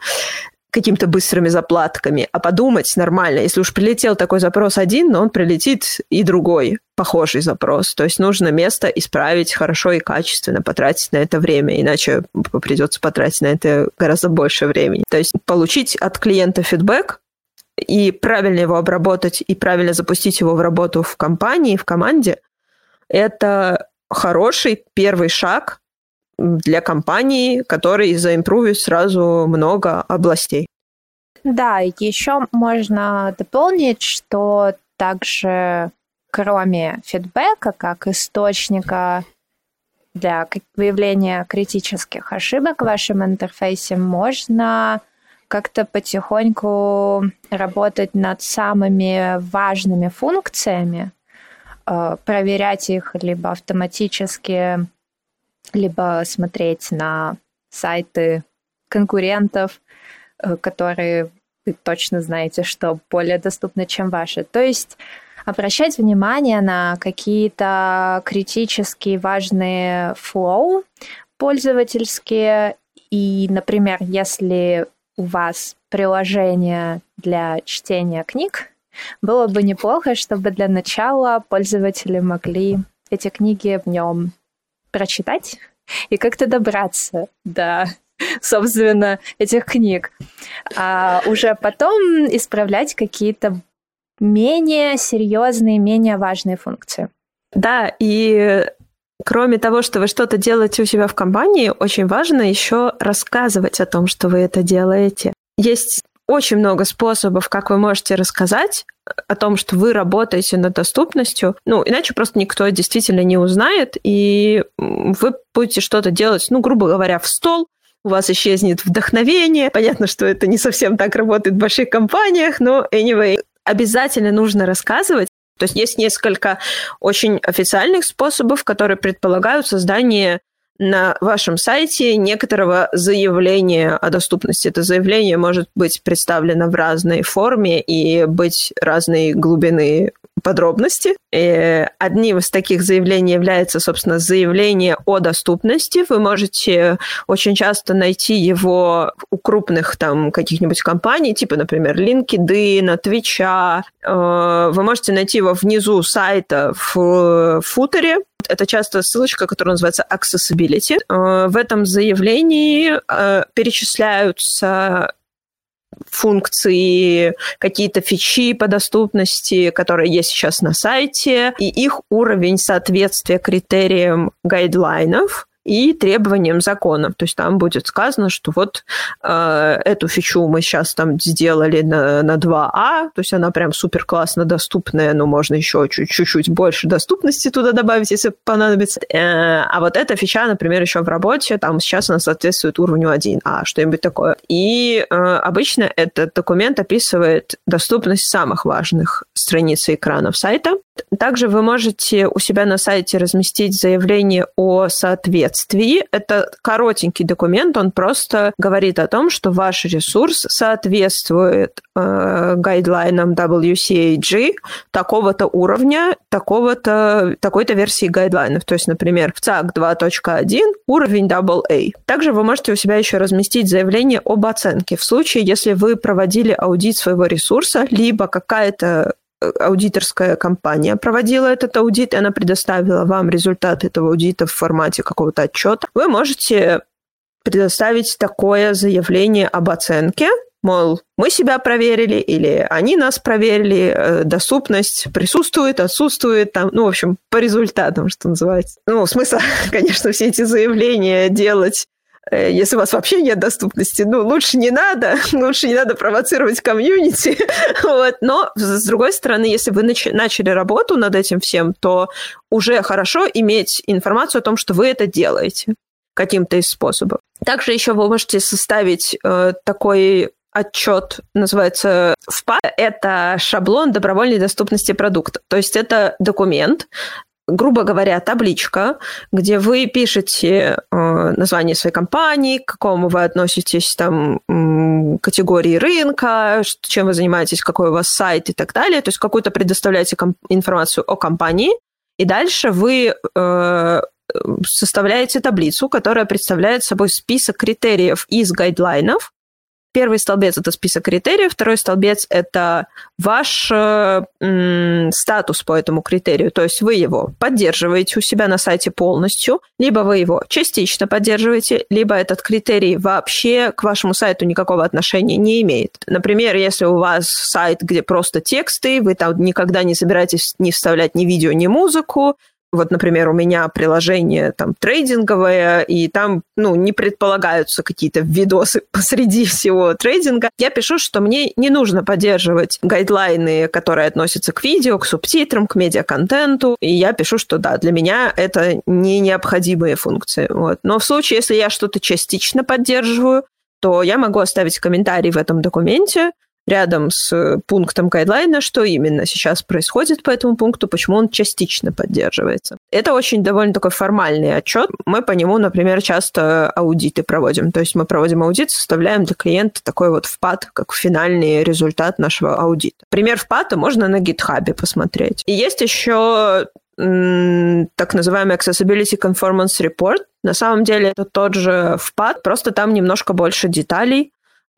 какими-то быстрыми заплатками, а подумать нормально. Если уж прилетел такой запрос один, но он прилетит и другой похожий запрос. То есть нужно место исправить хорошо и качественно, потратить на это время, иначе придется потратить на это гораздо больше времени. То есть получить от клиента фидбэк и правильно его обработать, и правильно запустить его в работу в компании, в команде, это хороший первый шаг для компании, который заимпровит сразу много областей. Да, еще можно дополнить, что также кроме фидбэка, как источника для выявления критических ошибок в вашем интерфейсе, можно как-то потихоньку работать над самыми важными функциями, э, проверять их либо автоматически либо смотреть на сайты конкурентов, э, которые вы точно знаете, что более доступны, чем ваши. То есть обращать внимание на какие-то критически важные флоу, пользовательские. И, например, если у вас приложение для чтения книг, было бы неплохо, чтобы для начала пользователи могли эти книги в нем прочитать и как-то добраться до, собственно, этих книг. А уже потом исправлять какие-то менее серьезные, менее важные функции. Да, и кроме того, что вы что-то делаете у себя в компании, очень важно еще рассказывать о том, что вы это делаете. Есть очень много способов, как вы можете рассказать о том, что вы работаете над доступностью. Ну, иначе просто никто действительно не узнает, и вы будете что-то делать, ну, грубо говоря, в стол, у вас исчезнет вдохновение. Понятно, что это не совсем так работает в больших компаниях, но anyway, обязательно нужно рассказывать. То есть есть несколько очень официальных способов, которые предполагают создание на вашем сайте некоторого заявления о доступности. Это заявление может быть представлено в разной форме и быть разной глубины подробности. И одним из таких заявлений является, собственно, заявление о доступности. Вы можете очень часто найти его у крупных там каких-нибудь компаний, типа, например, LinkedIn, Twitch. Э, вы можете найти его внизу сайта в футере, это часто ссылочка, которая называется Accessibility. Э, в этом заявлении э, перечисляются функции, какие-то фичи по доступности, которые есть сейчас на сайте, и их уровень соответствия критериям гайдлайнов и требованиям закона. То есть там будет сказано, что вот э, эту фичу мы сейчас там сделали на, на 2А, то есть она прям супер классно доступная, но можно еще чуть-чуть больше доступности туда добавить, если понадобится. Э, а вот эта фича, например, еще в работе, там сейчас она соответствует уровню 1А, что-нибудь такое. И э, обычно этот документ описывает доступность самых важных страниц и экранов сайта. Также вы можете у себя на сайте разместить заявление о соответствии. Это коротенький документ, он просто говорит о том, что ваш ресурс соответствует э, гайдлайнам WCAG такого-то уровня, такого-то, такой-то версии гайдлайнов. То есть, например, в ЦАК 2.1 уровень AA. Также вы можете у себя еще разместить заявление об оценке в случае, если вы проводили аудит своего ресурса, либо какая-то аудиторская компания проводила этот аудит, и она предоставила вам результат этого аудита в формате какого-то отчета, вы можете предоставить такое заявление об оценке, мол, мы себя проверили или они нас проверили, э, доступность присутствует, отсутствует, там, ну, в общем, по результатам, что называется. Ну, смысл, конечно, все эти заявления делать Э, если у вас вообще нет доступности, ну, лучше не надо, лучше не надо провоцировать комьюнити, вот. но, с другой стороны, если вы нач- начали работу над этим всем, то уже хорошо иметь информацию о том, что вы это делаете каким-то из способов. Также еще вы можете составить э, такой отчет, называется ФПА. Это шаблон добровольной доступности продукта. То есть это документ, грубо говоря, табличка, где вы пишете э, название своей компании, к какому вы относитесь там категории рынка, чем вы занимаетесь, какой у вас сайт и так далее. То есть какую-то предоставляете информацию о компании, и дальше вы э, составляете таблицу, которая представляет собой список критериев из гайдлайнов, Первый столбец – это список критериев, второй столбец – это ваш э, статус по этому критерию, то есть вы его поддерживаете у себя на сайте полностью, либо вы его частично поддерживаете, либо этот критерий вообще к вашему сайту никакого отношения не имеет. Например, если у вас сайт, где просто тексты, вы там никогда не собираетесь не вставлять ни видео, ни музыку, вот, например, у меня приложение там трейдинговое, и там, ну, не предполагаются какие-то видосы посреди всего трейдинга. Я пишу, что мне не нужно поддерживать гайдлайны, которые относятся к видео, к субтитрам, к медиаконтенту. И я пишу, что да, для меня это не необходимые функции. Вот. Но в случае, если я что-то частично поддерживаю, то я могу оставить комментарий в этом документе, рядом с э, пунктом гайдлайна, что именно сейчас происходит по этому пункту, почему он частично поддерживается. Это очень довольно такой формальный отчет. Мы по нему, например, часто аудиты проводим. То есть мы проводим аудит, составляем для клиента такой вот впад, как финальный результат нашего аудита. Пример впада можно на гитхабе посмотреть. И есть еще так называемый Accessibility Conformance Report. На самом деле это тот же впад, просто там немножко больше деталей,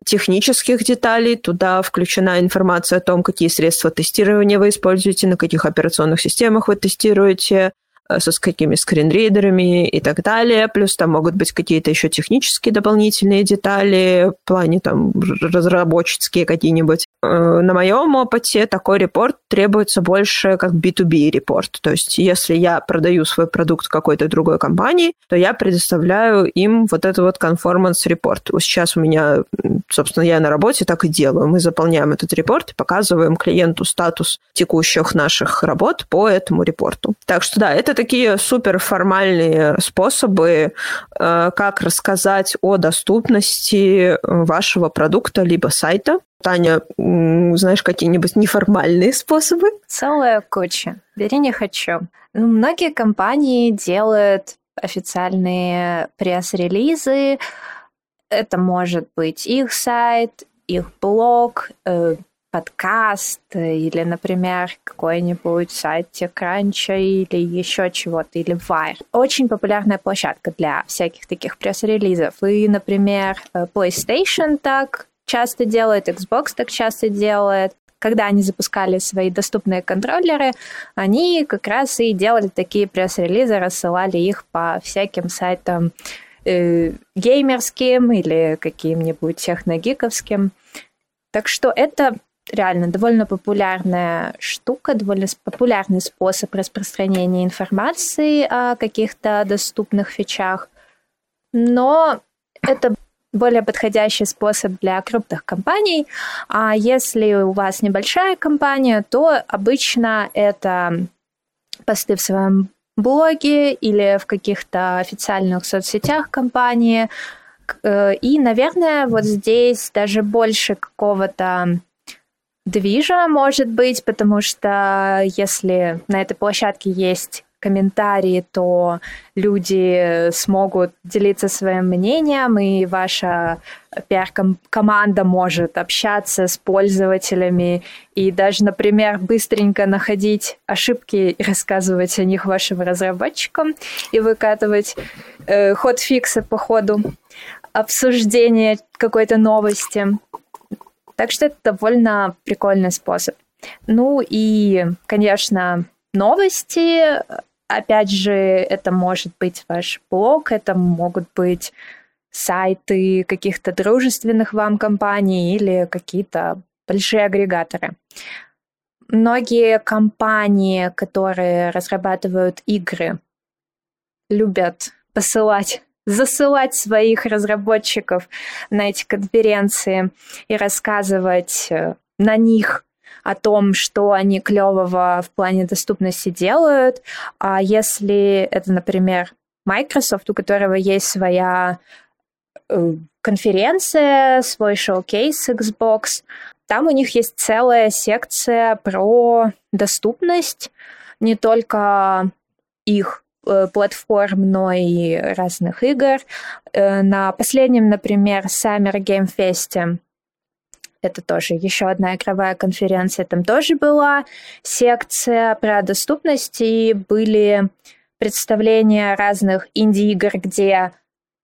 технических деталей. Туда включена информация о том, какие средства тестирования вы используете, на каких операционных системах вы тестируете, Э, со с какими скринридерами и так далее. Плюс там могут быть какие-то еще технические дополнительные детали в плане там разработческие какие-нибудь. Э, на моем опыте такой репорт требуется больше как B2B репорт. То есть если я продаю свой продукт какой-то другой компании, то я предоставляю им вот этот вот conformance репорт. Сейчас у меня, собственно, я на работе так и делаю. Мы заполняем этот репорт и показываем клиенту статус текущих наших работ по этому репорту. Так что да, это такие супер формальные способы, э, как рассказать о доступности вашего продукта либо сайта. Таня, знаешь какие-нибудь неформальные способы? Целая куча. Бери не хочу. Ну, многие компании делают официальные пресс-релизы. Это может быть их сайт, их блог, э, подкаст или, например, какой-нибудь сайт TechCrunch или еще чего-то, или Wire. Очень популярная площадка для всяких таких пресс-релизов. И, например, э, PlayStation так часто делает, Xbox так часто делает. Когда они запускали свои доступные контроллеры, они как раз и делали такие пресс-релизы, рассылали их по всяким сайтам э, геймерским или каким-нибудь техногиковским. Так что это реально довольно популярная штука, довольно популярный способ распространения информации о каких-то доступных фичах. Но это более подходящий способ для крупных компаний. А если у вас небольшая компания, то обычно это посты в своем блоге или в каких-то официальных соцсетях компании. Э, и, наверное, вот здесь даже больше какого-то движа, может быть, потому что если на этой площадке есть комментарии, то люди смогут делиться своим мнением, и ваша пиар-команда может общаться с пользователями и даже, например, быстренько находить ошибки и рассказывать о них вашим разработчикам и выкатывать э, ход фикса по ходу обсуждения какой-то новости. Так что это довольно прикольный способ. Ну и, конечно, новости. Опять же, это может быть ваш блог, это могут быть сайты каких-то дружественных вам компаний или какие-то большие агрегаторы. Многие компании, которые разрабатывают игры, любят посылать засылать своих разработчиков на эти конференции и рассказывать э, на них о том, что они клевого в плане доступности делают. А если это, например, Microsoft, у которого есть своя э, конференция, свой шоу-кейс Xbox, там у них есть целая секция про доступность не только их Э, платформ, но и разных игр. Э, на последнем, например, Summer Game Fest это тоже еще одна игровая конференция. Там тоже была секция про доступность, и были представления разных инди-игр, где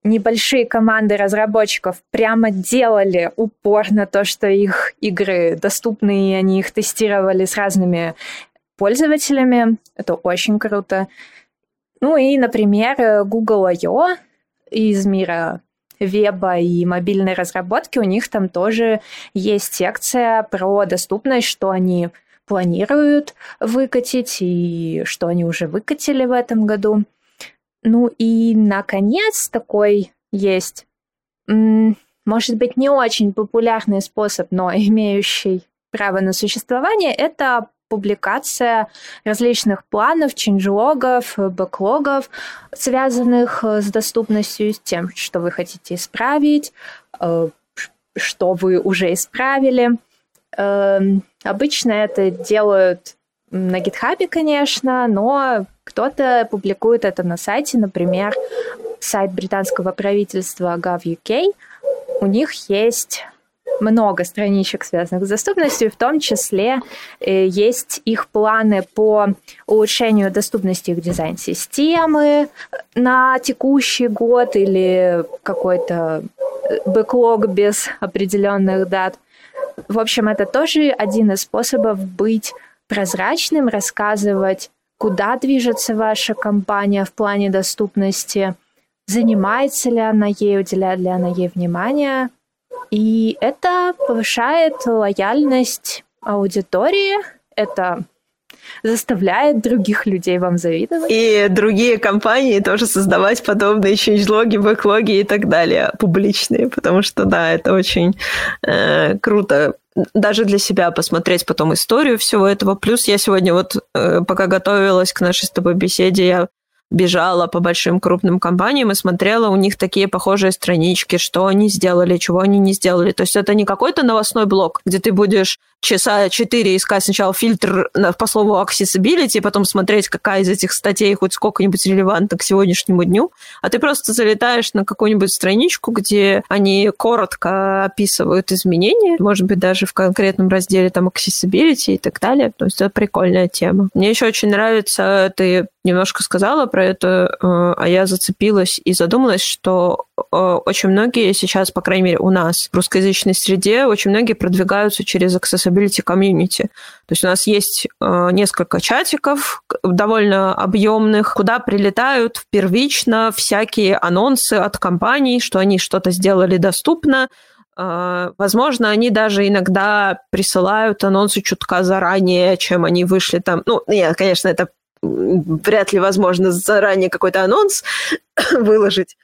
небольшие команды разработчиков прямо делали упор на то, что их игры доступны, и они их тестировали с разными пользователями. Это очень круто. Ну и, например, Google I.O. из мира веба и мобильной разработки, у них там тоже есть секция про доступность, что они планируют выкатить и что они уже выкатили в этом году. Ну и, наконец, такой есть, может быть, не очень популярный способ, но имеющий право на существование, это публикация различных планов, ченджлогов, бэклогов, связанных э, с доступностью, с тем, что вы хотите исправить, э, что вы уже исправили. Эм, обычно это делают на гитхабе, конечно, но кто-то публикует это на сайте, например, сайт британского правительства GovUK. У них есть много страничек, связанных с доступностью, в том числе э, есть их планы по улучшению доступности их дизайн-системы на текущий год или какой-то э, бэклог без определенных дат. В общем, это тоже один из способов быть прозрачным, рассказывать, куда движется ваша компания в плане доступности, занимается ли она ей, уделяет ли она ей внимание. И это повышает лояльность аудитории, это заставляет других людей вам завидовать. И другие компании тоже создавать подобные changelog'и, бэклоги и так далее, публичные, потому что, да, это очень э, круто даже для себя посмотреть потом историю всего этого. Плюс я сегодня вот, э, пока готовилась к нашей с тобой беседе, я бежала по большим крупным компаниям и смотрела у них такие похожие странички, что они сделали, чего они не сделали. То есть это не какой-то новостной блог, где ты будешь часа четыре искать сначала фильтр по слову accessibility, потом смотреть, какая из этих статей хоть сколько-нибудь релевантна к сегодняшнему дню, а ты просто залетаешь на какую-нибудь страничку, где они коротко описывают изменения, может быть, даже в конкретном разделе там accessibility и так далее. То есть это прикольная тема. Мне еще очень нравится, ты немножко сказала про это, э, а я зацепилась и задумалась, что э, очень многие сейчас, по крайней мере, у нас в русскоязычной среде, очень многие продвигаются через accessibility Accessibility Community. То есть у нас есть э, несколько чатиков довольно объемных, куда прилетают первично всякие анонсы от компаний, что они что-то сделали доступно, э, Возможно, они даже иногда присылают анонсы чутка заранее, чем они вышли там. Ну, нет, конечно, это вряд ли возможно заранее какой-то анонс выложить.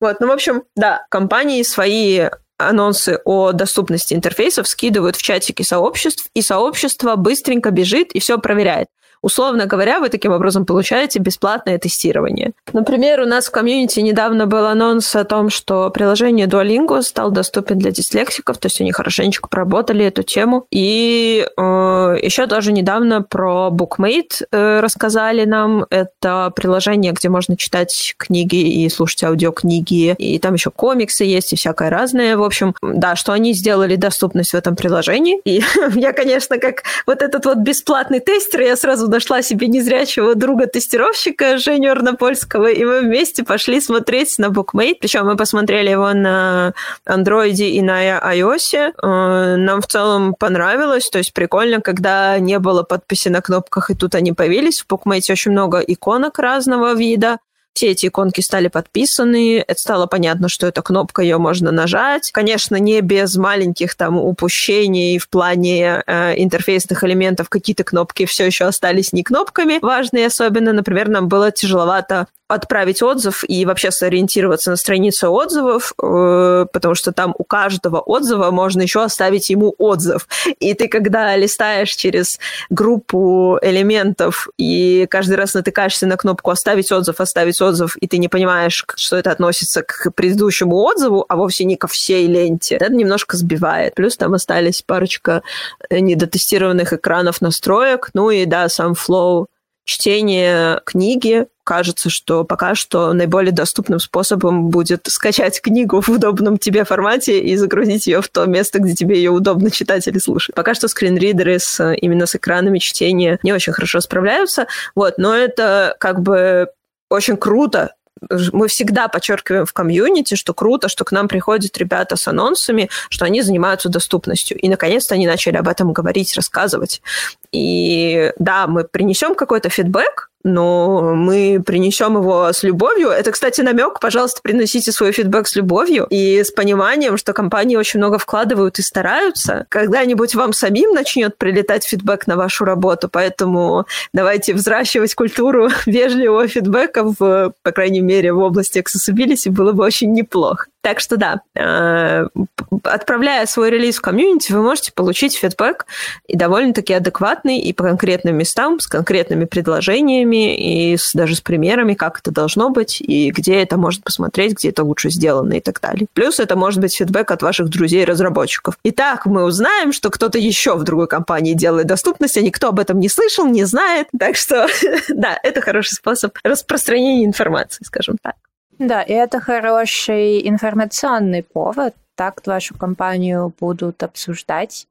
Вот, ну, в общем, да, компании свои анонсы о доступности интерфейсов скидывают в чатики сообществ, и сообщество быстренько бежит и все проверяет. Условно говоря, вы таким образом получаете бесплатное тестирование. Например, у нас в комьюнити недавно был анонс о том, что приложение Duolingo стал доступен для дислексиков, то есть они хорошенечко проработали эту тему. И э, еще тоже недавно про Bookmate э, рассказали нам. Это приложение, где можно читать книги и слушать аудиокниги, и там еще комиксы есть и всякое разное. В общем, да, что они сделали доступность в этом приложении. И я, конечно, как вот этот вот бесплатный тестер, я сразу нашла себе незрячего друга-тестировщика Женю Арнопольского, и мы вместе пошли смотреть на Bookmate. Причем мы посмотрели его на андроиде и на iOS. Э, нам в целом понравилось, то есть прикольно, когда не было подписи на кнопках, и тут они появились. В Bookmate очень много иконок разного вида все эти иконки стали подписаны, это стало понятно, что эта кнопка, ее можно нажать. Конечно, не без маленьких там упущений в плане э, интерфейсных элементов, какие-то кнопки все еще остались не кнопками важные особенно. Например, нам было тяжеловато отправить отзыв и вообще сориентироваться на страницу отзывов, э, потому что там у каждого отзыва можно еще оставить ему отзыв. И ты, когда листаешь через группу элементов и каждый раз натыкаешься на кнопку «Оставить отзыв», «Оставить отзыв», и ты не понимаешь, что это относится к предыдущему отзыву, а вовсе не ко всей ленте, это немножко сбивает. Плюс там остались парочка недотестированных экранов настроек, ну и, да, сам флоу чтение книги. Кажется, что пока что наиболее доступным способом будет скачать книгу в удобном тебе формате и загрузить ее в то место, где тебе ее удобно читать или слушать. Пока что скринридеры с, именно с экранами чтения не очень хорошо справляются, вот, но это как бы очень круто, мы всегда подчеркиваем в комьюнити, что круто, что к нам приходят ребята с анонсами, что они занимаются доступностью. И, наконец-то, они начали об этом говорить, рассказывать. И да, мы принесем какой-то фидбэк, но мы принесем его с любовью. Это, кстати, намек. Пожалуйста, приносите свой фидбэк с любовью и с пониманием, что компании очень много вкладывают и стараются. Когда-нибудь вам самим начнет прилетать фидбэк на вашу работу, поэтому давайте взращивать культуру вежливого фидбэка, в, по крайней мере, в области accessibility было бы очень неплохо. Так что да, э, отправляя свой релиз в комьюнити, вы можете получить фидбэк и довольно-таки адекватный и по конкретным местам, с конкретными предложениями и с, даже с примерами, как это должно быть и где это может посмотреть, где это лучше сделано и так далее. Плюс это может быть фидбэк от ваших друзей-разработчиков. Итак, мы узнаем, что кто-то еще в другой компании делает доступность, а никто об этом не слышал, не знает. Так что, да, это хороший способ распространения информации, скажем так. Да, и это хороший информационный повод так вашу компанию будут обсуждать.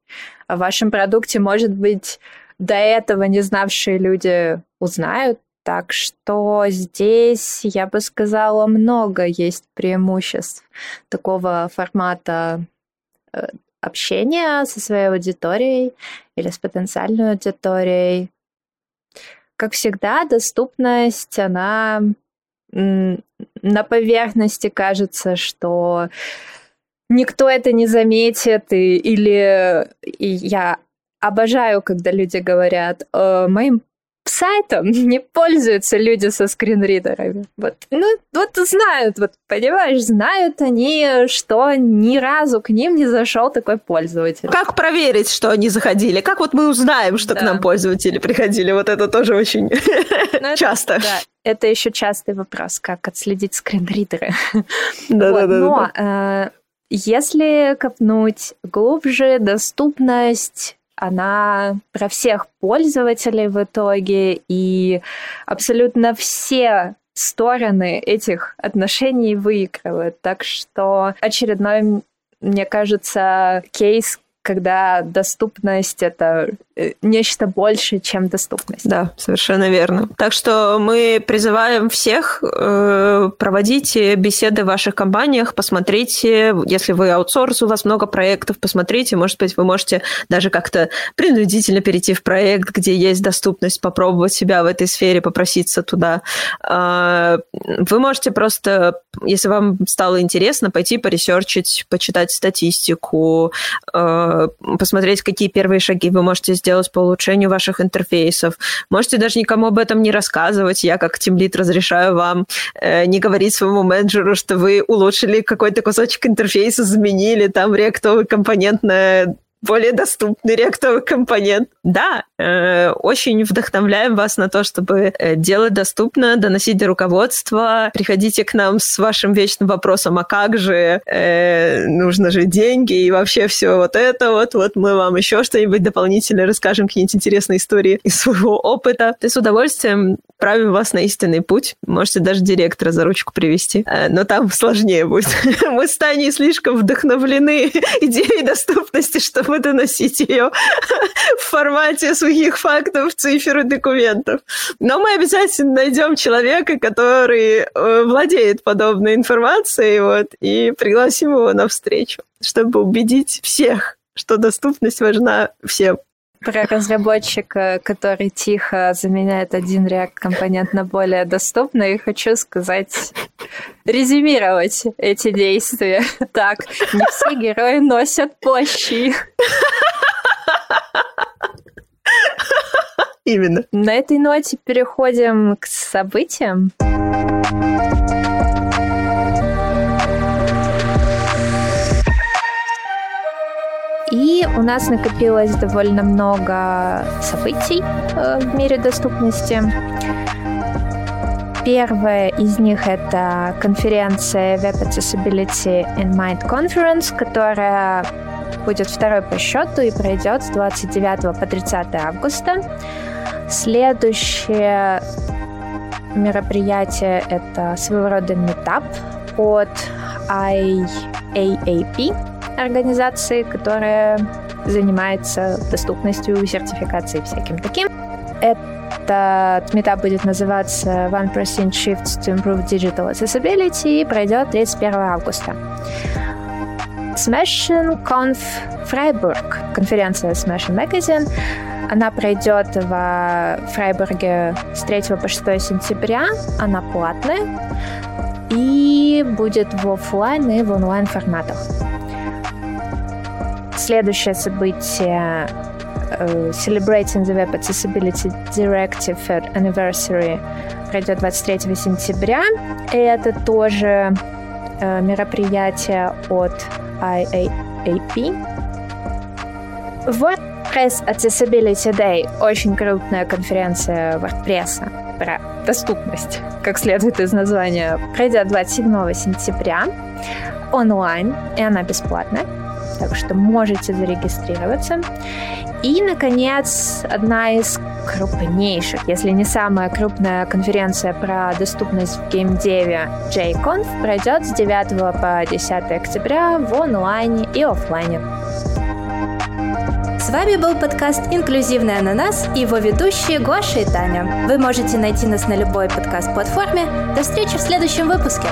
О вашем продукте, может быть, до этого не знавшие люди узнают. Так что здесь, я бы сказала, много есть преимуществ такого формата э, общения со своей аудиторией или с потенциальной аудиторией. Как всегда, доступность, она на поверхности кажется, что никто это не заметит, и, или и я обожаю, когда люди говорят, э, моим сайтом не пользуются люди со скринридерами. Вот, ну, вот знают, вот, понимаешь, знают они, что ни разу к ним не зашел такой пользователь. Как проверить, что они заходили? Как вот мы узнаем, что да. к нам пользователи приходили? Вот это тоже очень ну, часто. Да, это еще частый вопрос, как отследить скринридеры. Да-да-да. Но э, если копнуть глубже, доступность она про всех пользователей в итоге, и абсолютно все стороны этих отношений выигрывают. Так что очередной, мне кажется, кейс, когда доступность это нечто большее, чем доступность. Да, совершенно верно. Так что мы призываем всех э, проводить беседы в ваших компаниях, посмотрите, если вы аутсорс, у вас много проектов, посмотрите, может быть, вы можете даже как-то принудительно перейти в проект, где есть доступность, попробовать себя в этой сфере, попроситься туда. Э, вы можете просто, если вам стало интересно, пойти поресерчить, почитать статистику, э, посмотреть, какие первые шаги вы можете сделать по улучшению ваших интерфейсов. Можете даже никому об этом не рассказывать. Я как тимлит разрешаю вам э, не говорить своему менеджеру, что вы улучшили какой-то кусочек интерфейса, заменили там реактовый компонент на более доступный реактовый компонент. Да, э, очень вдохновляем вас на то, чтобы э, делать доступно, доносить до руководства. Приходите к нам с вашим вечным вопросом, а как же, э, нужно же деньги и вообще все вот это вот. Вот мы вам еще что-нибудь дополнительно расскажем, какие-нибудь интересные истории из своего опыта. Ты с удовольствием правим вас на истинный путь. Можете даже директора за ручку привести. Э, но там сложнее будет. Мы с Таней слишком вдохновлены идеей доступности, чтобы доносить ее в формате сухих фактов, цифр и документов. Но мы обязательно найдем человека, который э, владеет подобной информацией, вот, и пригласим его на встречу, чтобы убедить всех, что доступность важна всем про разработчика, который тихо заменяет один React-компонент на более доступный, хочу сказать, резюмировать эти действия. Так, не все герои носят плащи. Именно. На этой ноте переходим к событиям. И у нас накопилось довольно много событий э, в мире доступности. Первая из них это конференция Web Accessibility in Mind Conference, которая будет второй по счету и пройдет с 29 по 30 августа. Следующее мероприятие — это своего рода метап от IAAP, организации, которая занимается доступностью, сертификацией всяким таким. Этот метап будет называться One Percent Shifts to Improve Digital Accessibility и пройдет 31 августа. Smashing Conf Freiburg, конференция Smashing Magazine, она пройдет в Фрайбурге с 3 по 6 сентября. Она платная и будет в офлайн и в онлайн форматах. Следующее событие Celebrating the Web Accessibility Directive Anniversary пройдет 23 сентября. И это тоже uh, мероприятие от IAAP. WordPress Accessibility Day – очень крупная конференция WordPress про доступность, как следует из названия, пройдет 27 сентября онлайн, и она бесплатная. Так что можете зарегистрироваться. И, наконец, одна из крупнейших, если не самая крупная конференция про доступность в геймдеве JConf пройдет с 9 по 10 октября в онлайне и офлайне. С вами был подкаст «Инклюзивный ананас» и его ведущие Гоша и Таня. Вы можете найти нас на любой подкаст-платформе. До встречи в следующем выпуске.